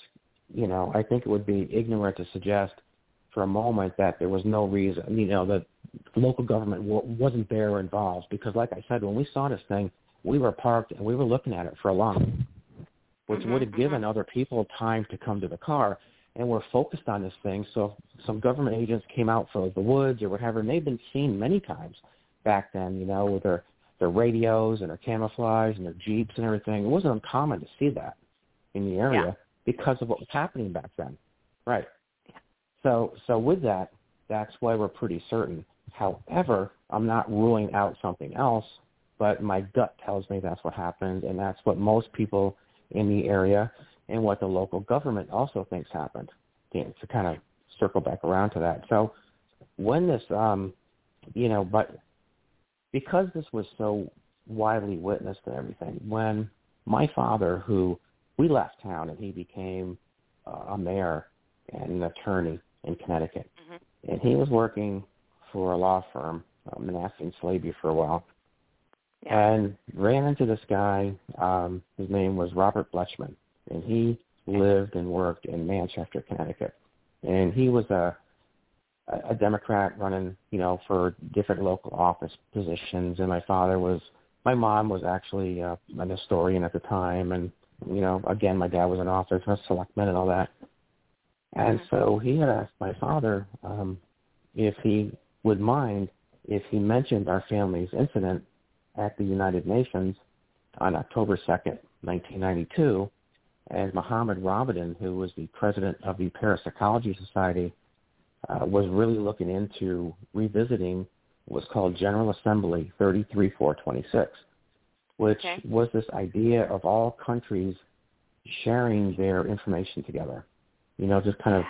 you know, I think it would be ignorant to suggest for a moment that there was no reason, you know, that local government wasn't there or involved. Because, like I said, when we saw this thing, we were parked and we were looking at it for a long, which Mhm, would have given mhm. other people time to come to the car. And we're focused on this thing. So some government agents came out for the woods or whatever, and they've been seen many times back then, you know, with their their radios and their camouflage and their jeeps and everything. It wasn't uncommon to see that in the area Yeah. because of what was happening back then. Right. Yeah. So so with that, that's why we're pretty certain. However, I'm not ruling out something else, but my gut tells me that's what happened and that's what most people in the area and what the local government also thinks happened. You know, to kind of circle back around to that. So when this um you know, but because this was so widely witnessed and everything, when my father, who we left town and he became uh, a mayor and an attorney in Connecticut, Mhm. and he was working for a law firm, uh, Manasseh and Slaby, for a while, Yeah. and ran into this guy. Um, his name was Robert Bletchman, and he lived and worked in Manchester, Connecticut, and he was a a Democrat running, you know, for different local office positions, and my father was my mom was actually uh, an historian at the time, and you know, again, my dad was an author, a selectman, and all that. And Mhm. so he had asked my father um, if he would mind if he mentioned our family's incident at the United Nations on October 2nd, 1992, as Mohammed Ramadan, who was the president of the Parapsychology Society, uh, was really looking into revisiting what was called General Assembly 33426, which Okay. was this idea of all countries sharing their information together. You know, just kind of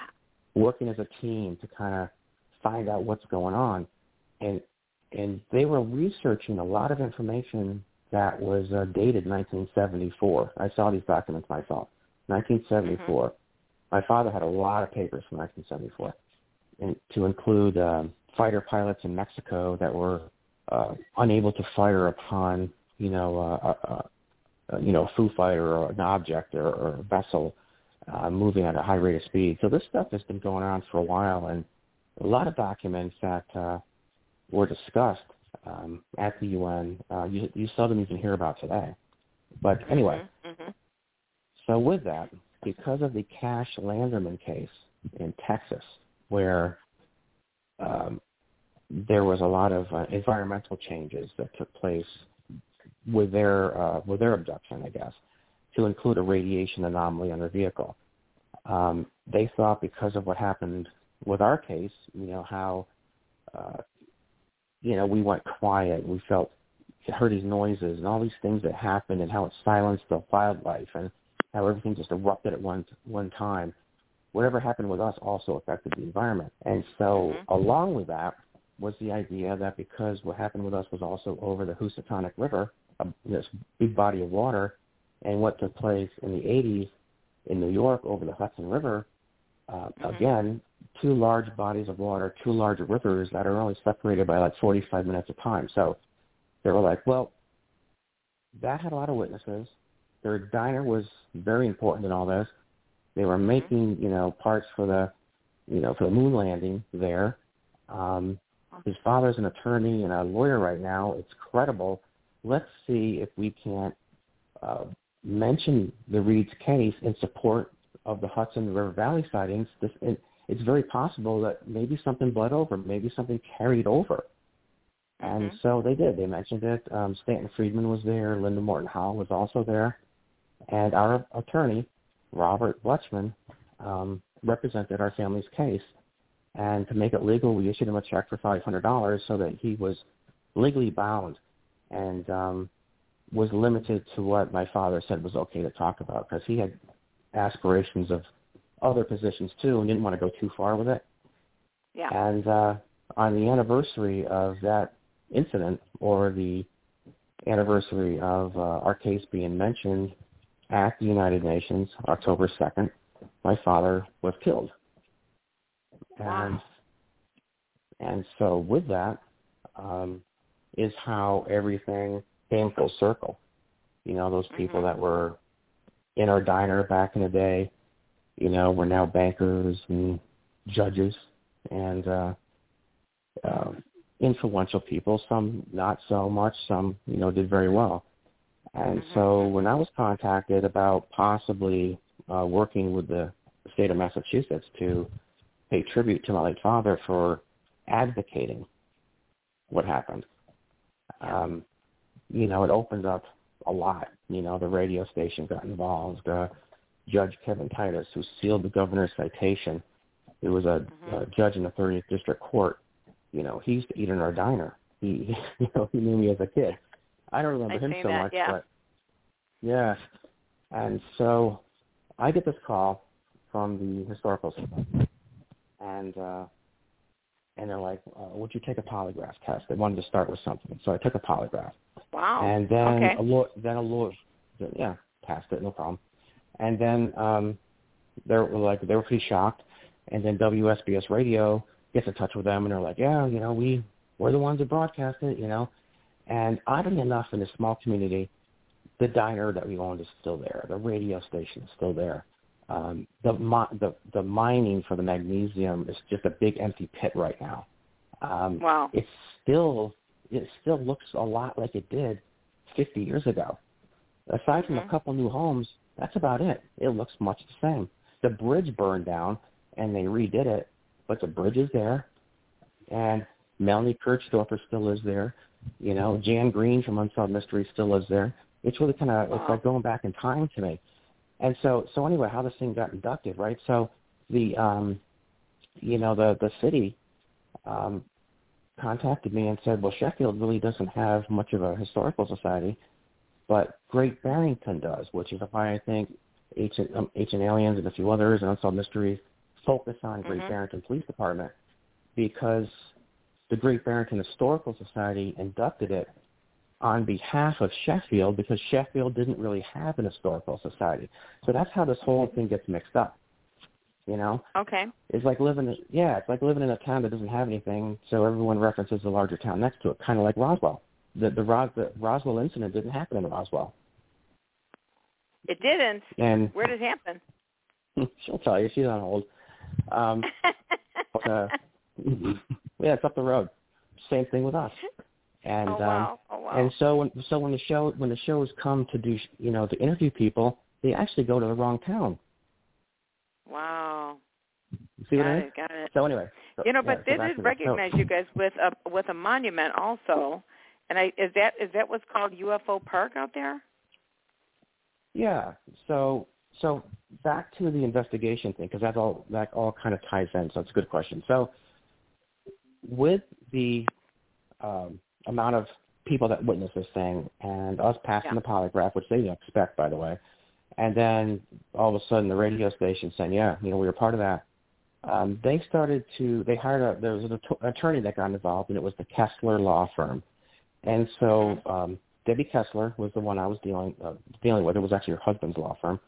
working as a team to kind of find out what's going on. And and they were researching a lot of information that was uh, dated 1974. I saw these documents myself. 1974. My father had a lot of papers from 1974, and to include um, fighter pilots in Mexico that were uh, unable to fire upon, you know, uh, uh, uh, you know, a foo fighter or an object or, or a vessel uh, moving at a high rate of speed. So this stuff has been going on for a while, and a lot of documents that uh, were discussed um, at the UN uh, you, you seldom even hear about today. But anyway, hmm so with that, because of the Cash Landrum case in Texas, where um, there was a lot of uh, environmental changes that took place with their uh, with their abduction, I guess, to include a radiation anomaly on their vehicle. Um, they thought because of what happened with our case, you know how, uh, you know, we went quiet, we felt heard these noises and all these things that happened, and how it silenced the wildlife and how everything just erupted at one one time. Whatever happened with us also affected the environment, and so Mhm. along with that was the idea that because what happened with us was also over the Housatonic River, a, this big body of water, and what took place in the 80s in New York over the Hudson River, uh, Mhm. again, two large bodies of water, two large rivers that are only separated by like 45 minutes of time. So they were like, well, that had a lot of witnesses. Their diner was very important in all this. They were making, you know, parts for the, you know, for the moon landing there. Um, his father's an attorney and a lawyer right now. It's credible. Let's see if we can't uh, mention the Reed's case in support of the Hudson River Valley sightings. This, it, it's very possible that maybe something bled over, maybe something carried over. And Mhm. so they did. They mentioned it. Um, Stanton Friedman was there. Linda Moulton Howe was also there. And our attorney, Robert Bletchman, um, represented our family's case. And to make it legal, we issued him a check for $500 so that he was legally bound and um, was limited to what my father said was okay to talk about because he had aspirations of other positions too and didn't want to go too far with it. Yeah. And uh, on the anniversary of that incident, or the anniversary of uh, our case being mentioned at the United Nations, October 2nd, my father was killed. Wow. And, and so with that um, is how everything came full circle. You know, those people Mhm. that were in our diner back in the day, you know, were now bankers and judges and uh, um, influential people. Some not so much. Some, you know, did very well. And Mhm. so when I was contacted about possibly uh, working with the state of Massachusetts to pay tribute to my late father for advocating what happened, um, you know, it opened up a lot. You know, the radio station got involved. Uh, Judge Kevin Titus, who sealed the governor's citation, it was a, Mhm. a judge in the 30th District Court. You know, he used to eat in our diner. He, you know, he knew me as a kid. I don't remember I've him so that, much, yeah. but yes. And so I get this call from the historical society, and uh, and they're like, uh, "Would you take a polygraph test?" They wanted to start with something, so I took a polygraph. Wow. And then okay. a law, then a law, yeah, passed it, no problem. And then um, they were like, they were pretty shocked. And then WSBS Radio gets in touch with them, and they're like, yeah, you know, we we're the ones that broadcast it, you know. And oddly enough, in a small community, the diner that we owned is still there. The radio station is still there. Um, the, the the mining for the magnesium is just a big empty pit right now. Um, Wow. it's still it still looks a lot like it did 50 years ago. Aside from Mhm. a couple new homes, that's about it. It looks much the same. The bridge burned down and they redid it, but the bridge is there. And Melanie Kirchdorfer still is there. You know, Jan Green from Unsolved Mysteries still lives there. It's really kind of it's like going back in time to me. And so so anyway, how this thing got inducted, right? So the um you know, the the city um contacted me and said, Well Sheffield really doesn't have much of a historical society, but Great Barrington does, which is why I think Ancient um, Ancient Aliens and a few others and Unsolved Mysteries focus on Great Mhm. Barrington Police Department because the Great Barrington Historical Society inducted it on behalf of Sheffield because Sheffield didn't really have an historical society. So that's how this whole thing gets mixed up. You know, Okay. it's like living, in, yeah, it's like living in a town that doesn't have anything, so everyone references the larger town next to it, kind of like Roswell. The the, Ros, the Roswell incident didn't happen in Roswell, It didn't. and Where did it happen? she'll tell you she's on hold. Um, but, uh, yeah, it's up the road. Same thing with us. And oh um, wow. Oh wow. And so when so when the show when the shows come to do you know to interview people, they actually go to the wrong town. wow. You see got what I mean? it. Got it. So anyway, so, You know, but so they did recognize you guys with a with a monument also. And I is that is that what's called UFO Park out there? Yeah. So so back to the investigation thing because that all that all kind of ties in. So it's a good question. So with the um, amount of people that witnessed this thing and us passing Yeah. the polygraph, which they didn't expect, by the way, and then all of a sudden the radio station saying, "Yeah, you know, we were part of that." Um, they started to. They hired a. There was an attorney that got involved, and it was the Kessler Law Firm. And so um, Debbie Kessler was the one I was dealing uh, dealing with. It was actually her husband's law firm,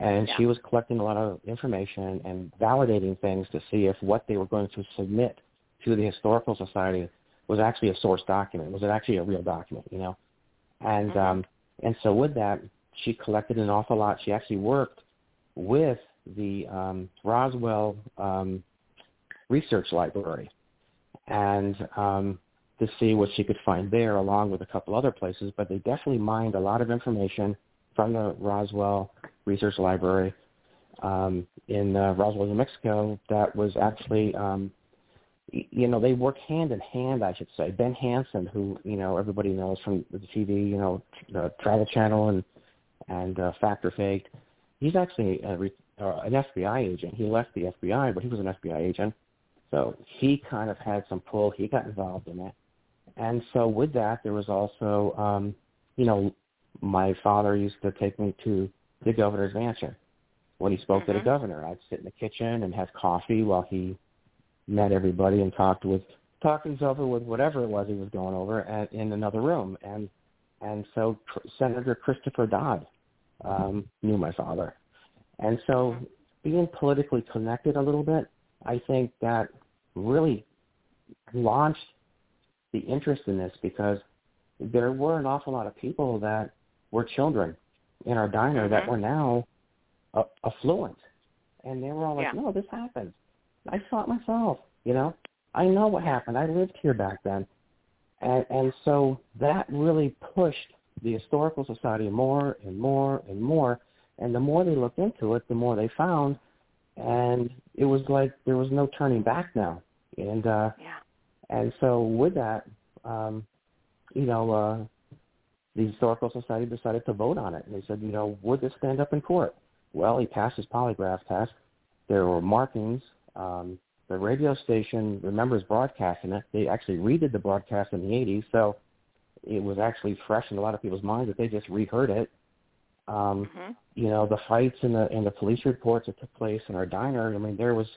and Yeah. she was collecting a lot of information and validating things to see if what they were going to submit to the historical society was actually a source document. Was it actually a real document? You know, and Mhm. um, and so with that, she collected an awful lot. She actually worked with the um, Roswell um, Research Library, and um, to see what she could find there, along with a couple other places. But they definitely mined a lot of information from the Roswell Research Library um, in uh, Roswell, New Mexico. That was actually, um, you know, they work hand in hand, I should say. Ben Hansen, who you know everybody knows from the TV, you know, the Travel Channel and and uh, Fact or Faked. He's actually a, re- uh, an FBI agent. He left the FBI, but he was an FBI agent. So he kind of had some pull. He got involved in it. And so with that, there was also, um, you know, my father used to take me to the governor's mansion. When he spoke to the Mhm. governor, I'd sit in the kitchen and have coffee while he met everybody and talked with talked things over with whatever it was he was going over at, in another room. And and so Tr- Senator Christopher Dodd um, knew my father. And so being politically connected a little bit, I think that really launched the interest in this because there were an awful lot of people that were children in our diner that Mhm. were now uh, affluent. And they were all like, Yeah. no, this happened. I saw it myself, you know. I know what happened. I lived here back then. And, and so that really pushed the Historical Society more and more and more. And the more they looked into it, the more they found. And it was like there was no turning back now. And uh, Yeah. And so with that, um, you know, uh, the Historical Society decided to vote on it. And they said, you know, would this stand up in court? Well, he passed his polygraph test. There were markings. Um, the radio station remembers broadcasting it. They actually redid the broadcast in the 80s, so it was actually fresh in a lot of people's minds that they just reheard it. Um, Mhm. you know, the fights and the and the police reports that took place in our diner. I mean, there was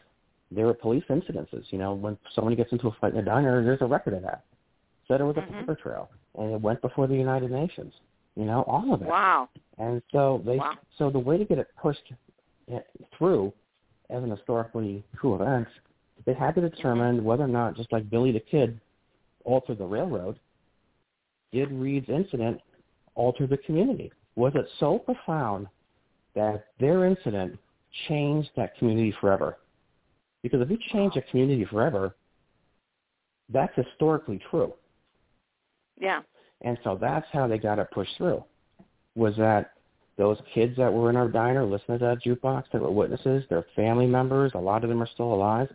there were police incidences. You know, when someone gets into a fight in a diner, there's a record of that. Said it was a Mhm. paper trail, and it went before the United Nations. You know, all of it. Wow. And so they Wow. so the way to get it pushed eh, through as an historically true event, they had to determine whether or not, just like Billy the Kid altered the railroad, did Reed's incident alter the community? Was it so profound that their incident changed that community forever? Because if you change a community forever, that's historically true. Yeah. And so that's how they got it pushed through. Was that those kids that were in our diner listening to that jukebox that were witnesses, their family members, a lot of them are still alive.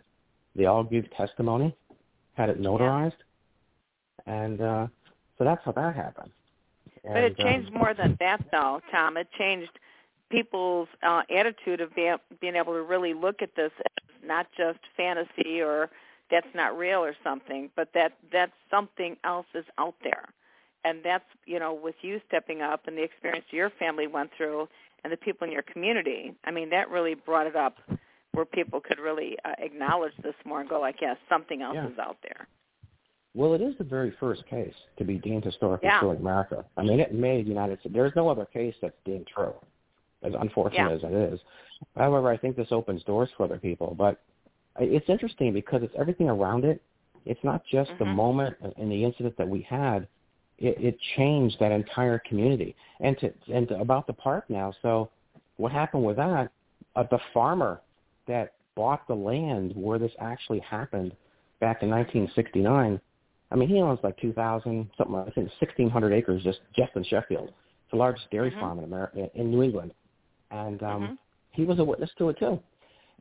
They all gave testimony, had it notarized. Yeah. And uh so that's how that happened. And, but it changed um, more than that, though, Tom. It changed people's uh, attitude of being, being able to really look at this as not just fantasy or that's not real or something, but that that something else is out there. And that's, you know, with you stepping up and the experience your family went through and the people in your community, I mean, that really brought it up where people could really uh, acknowledge this more and go like, yes, something else yeah. is out there. Well, it is the very first case to be deemed historically yeah. in America. I mean, it made United States. There's no other case that's deemed true, as unfortunate yeah. as it is. However, I think this opens doors for other people. But it's interesting because it's everything around it. It's not just mm-hmm. the moment and the incident that we had. It, it changed that entire community. And to and to, about the park now. So, what happened with that? Uh, the farmer that bought the land where this actually happened back in 1969 I mean, he owns like 2,000, something I think 1,600 acres just just in Sheffield. It's the largest dairy mm-hmm. farm in America, in New England, and um, mm-hmm. he was a witness to it too,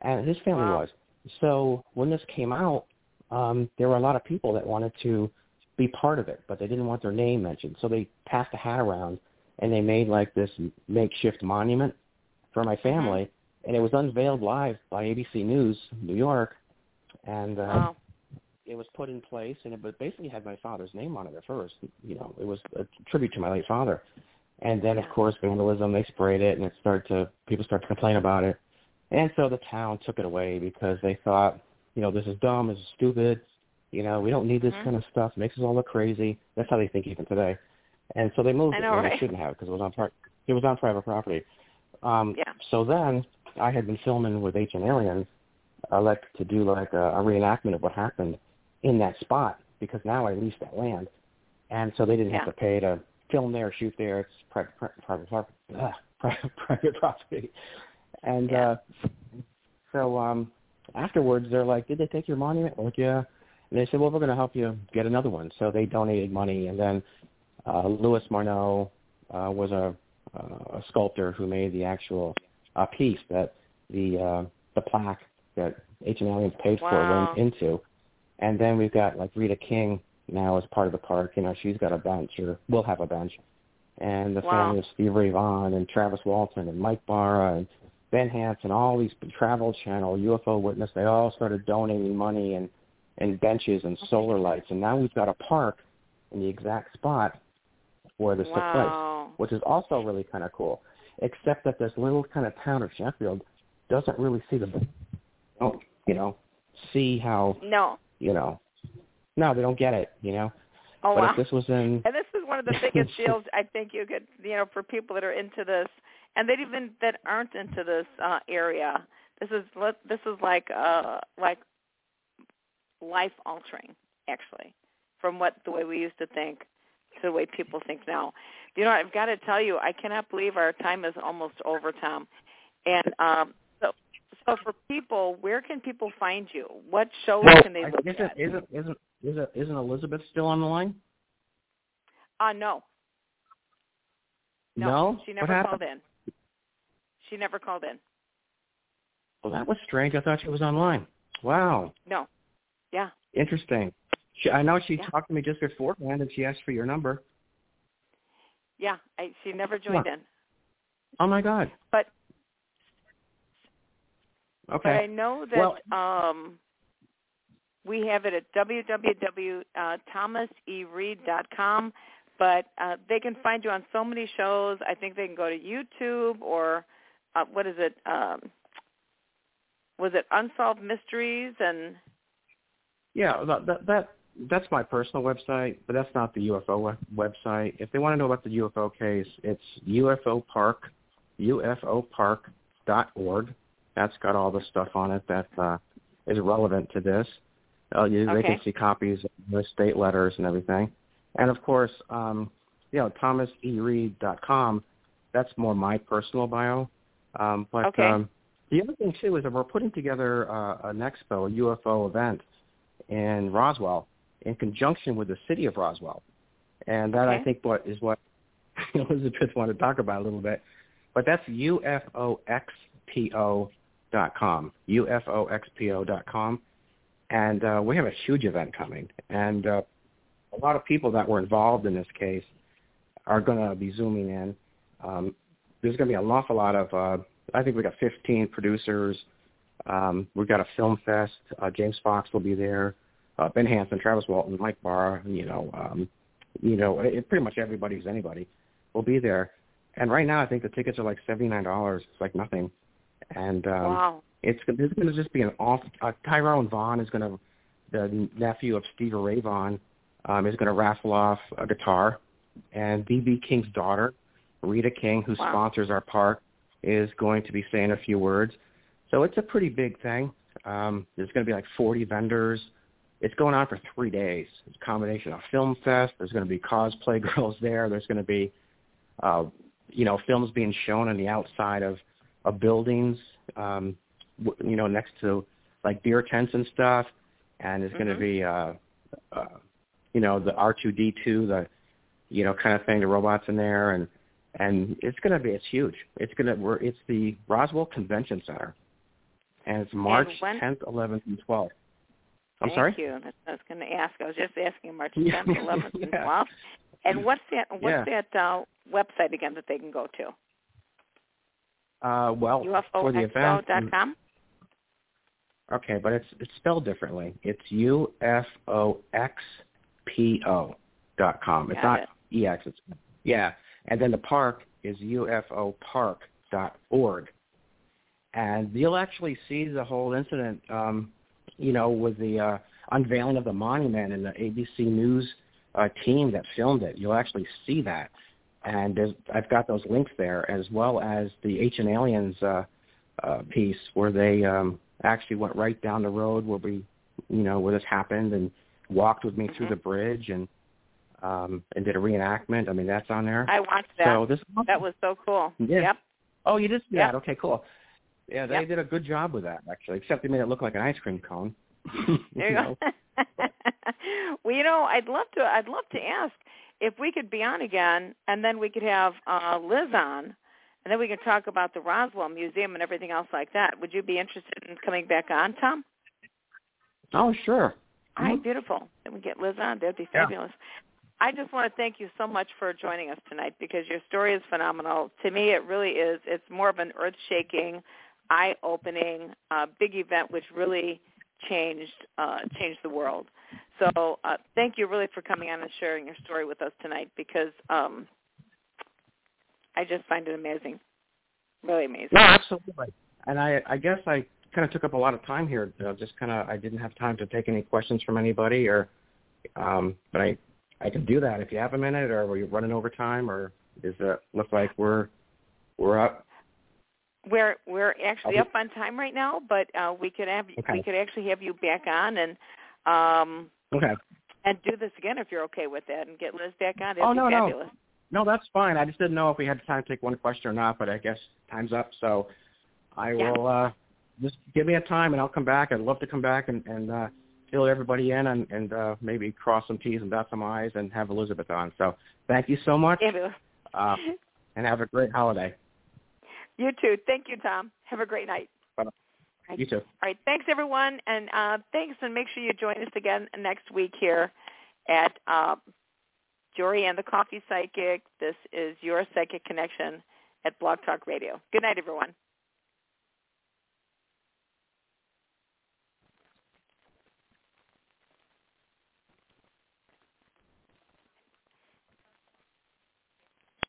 and his family wow. was. So when this came out, um, there were a lot of people that wanted to be part of it, but they didn't want their name mentioned. So they passed a hat around, and they made like this makeshift monument for my family, mm-hmm. and it was unveiled live by ABC News New York, and. Uh, wow it was put in place, and it basically had my father's name on it at first. You know, it was a tribute to my late father. And then, of course, vandalism, they sprayed it, and it started to, people started to complain about it. And so the town took it away because they thought, you know, this is dumb, this is stupid, you know, we don't need this mm-hmm. kind of stuff, it makes us all look crazy. That's how they think even today. And so they moved I know, it, right? they shouldn't have because it was on part, it was on private property. Um, yeah. So then I had been filming with Ancient Aliens, I like to do like a, a reenactment of what happened in that spot because now I lease that land, and so they didn't yeah. have to pay to film there, shoot there. It's private private private, private, private property, and yeah. uh, so um, afterwards they're like, "Did they take your monument?" I'm like, "Yeah," and they said, "Well, we're going to help you get another one." So they donated money, and then uh, Louis Marno uh, was a, uh, a sculptor who made the actual uh, piece that the uh, the plaque that Ancient Aliens paid wow. for went into. And then we've got like Rita King now as part of the park. You know, she's got a bench or will have a bench. And the wow. family of Steve Ray Vaughan and Travis Walton and Mike Barra and Ben Hansen, all these Travel Channel, UFO Witness, they all started donating money and, and benches and solar lights. And now we've got a park in the exact spot where this wow. took place, which is also really kind of cool. Except that this little kind of town of Sheffield doesn't really see the, you know, see how no you know. No, they don't get it, you know. Oh but wow! if this was in, and this is one of the biggest deals I think you could, you know, for people that are into this, and that even that aren't into this uh, area. This is this is like uh like life altering, actually, from what the way we used to think to the way people think now. You know, I've got to tell you, I cannot believe our time is almost over, Tom. And um, so for people, where can people find you? What shows well, can they look isn't, at? Isn't isn't isn't isn't Elizabeth still on the line? Uh no. No, no? she never called in. She never called in. Well, that was strange. I thought she was online. Wow. No. Yeah. Interesting. She, I know she yeah. talked to me just beforehand, and she asked for your number. Yeah, I, she never joined in. Oh my God. But Okay. But I know that well, um, we have it at www.thomasereed.com. But uh, they can find you on so many shows. I think they can go to YouTube or uh, what is it? Um, was it Unsolved Mysteries and? Yeah, that, that that that's my personal website, but that's not the UFO website. If they want to know about the UFO case, it's UFO Park, UFO UFOPark.org that's got all the stuff on it that uh, is relevant to this. Uh, you, okay. They can see copies of the state letters and everything. And of course, um, you know, thomasereed.com, that's more my personal bio. Um, but okay. um, the other thing, too, is that we're putting together uh, an expo, a UFO event in Roswell in conjunction with the city of Roswell. and that okay. I think what is what Elizabeth wanted to talk about a little bit. But that's ufoxpo dot com, ufoxpo dot com, and uh, we have a huge event coming, and uh, a lot of people that were involved in this case are going to be zooming in. Um, there's going to be an awful lot of. Uh, I think we got 15 producers. Um, we've got a film fest. Uh, James Fox will be there. Uh, ben Hansen, Travis Walton, Mike Barr. You know, um, you know, it, pretty much everybody who's anybody will be there. And right now, I think the tickets are like seventy nine dollars. It's like nothing. And um, wow. It's there's going to just be an off. Uh, Tyrone Vaughan is going to, the nephew of Stevie Ray Vaughan, um, is going to raffle off a guitar, and BB King's daughter, Rita King, who wow. sponsors our park, is going to be saying a few words. So it's a pretty big thing. Um, there's going to be like 40 vendors. It's going on for three days. It's a combination of film fest. There's going to be cosplay girls there. There's going to be, uh, you know, films being shown on the outside of, of buildings, um, you know, next to like beer tents and stuff. And it's mm-hmm. going to be, uh, uh, you know, the R2D2, the, you know, kind of thing, the robots in there, and and it's going to be, it's huge. It's going to, we're, it's the Roswell Convention Center, and it's March when, 10th, 11th, and 12th. I'm thank sorry. you. I was going to ask. I was just asking March 10th, 11th, and 12th. And what's that? What's Yeah. that uh, website again that they can go to? Uh, well, for the event. Okay, but it's it's spelled differently. It's U F O X P O dot com. It's Got not it. EX. It's yeah, and then the park is UFO Park dot org, and you'll actually see the whole incident. Um, you know, with the uh, unveiling of the monument and the ABC News uh, team that filmed it. You'll actually see that, and there's, I've got those links there as well as the Ancient Aliens uh, uh, piece where they um, actually went right down the road where we, you know, where this happened and walked with me through Mhm. the bridge and um, and did a reenactment. I mean, that's on there. I watched that. So this that was so cool. Yeah. Yep. Oh, you did see Yep. that? Okay, cool. Yeah, they Yep. did a good job with that actually, except they made it look like an ice cream cone. There you go. well, you know, I'd love to. I'd love to ask if we could be on again, and then we could have uh, Liz on, and then we can talk about the Roswell Museum and everything else like that. Would you be interested in coming back on, Thom? Oh, sure. All right, beautiful. Then we get Liz on. That'd be Yeah. fabulous. I just want to thank you so much for joining us tonight because your story is phenomenal. To me, it really is. It's more of an earth-shaking, eye-opening, uh, big event which really changed uh, changed the world. So uh, thank you really for coming on and sharing your story with us tonight because um, I just find it amazing, really amazing. No, absolutely. And I, I guess I kind of took up a lot of time here. Uh, just kind of, I didn't have time to take any questions from anybody, or, um, but I, I can do that if you have a minute, or were you running over time, or does it look like we're, we're up? We're we're actually be- up on time right now, but uh, we could have Okay. we could actually have you back on and um, Okay. and do this again if you're okay with that and get Liz back on. That'd Oh, no. fabulous. No, that's fine. I just didn't know if we had time to take one question or not, but I guess time's up. So I Yeah. will uh, just give me a time, and I'll come back. I'd love to come back and, and uh, fill everybody in and, and uh, maybe cross some T's and dot some I's and have Elizabeth on. So thank you so much, Fabulous. uh, and have a great holiday. You too. Thank you, Thom. Have a great night. Right. You too. All right. Thanks, everyone, and uh, thanks, and make sure you join us again next week here at uh, Jorianne the Coffee Psychic. This is your Psychic Connection at Blog Talk Radio. Good night, everyone.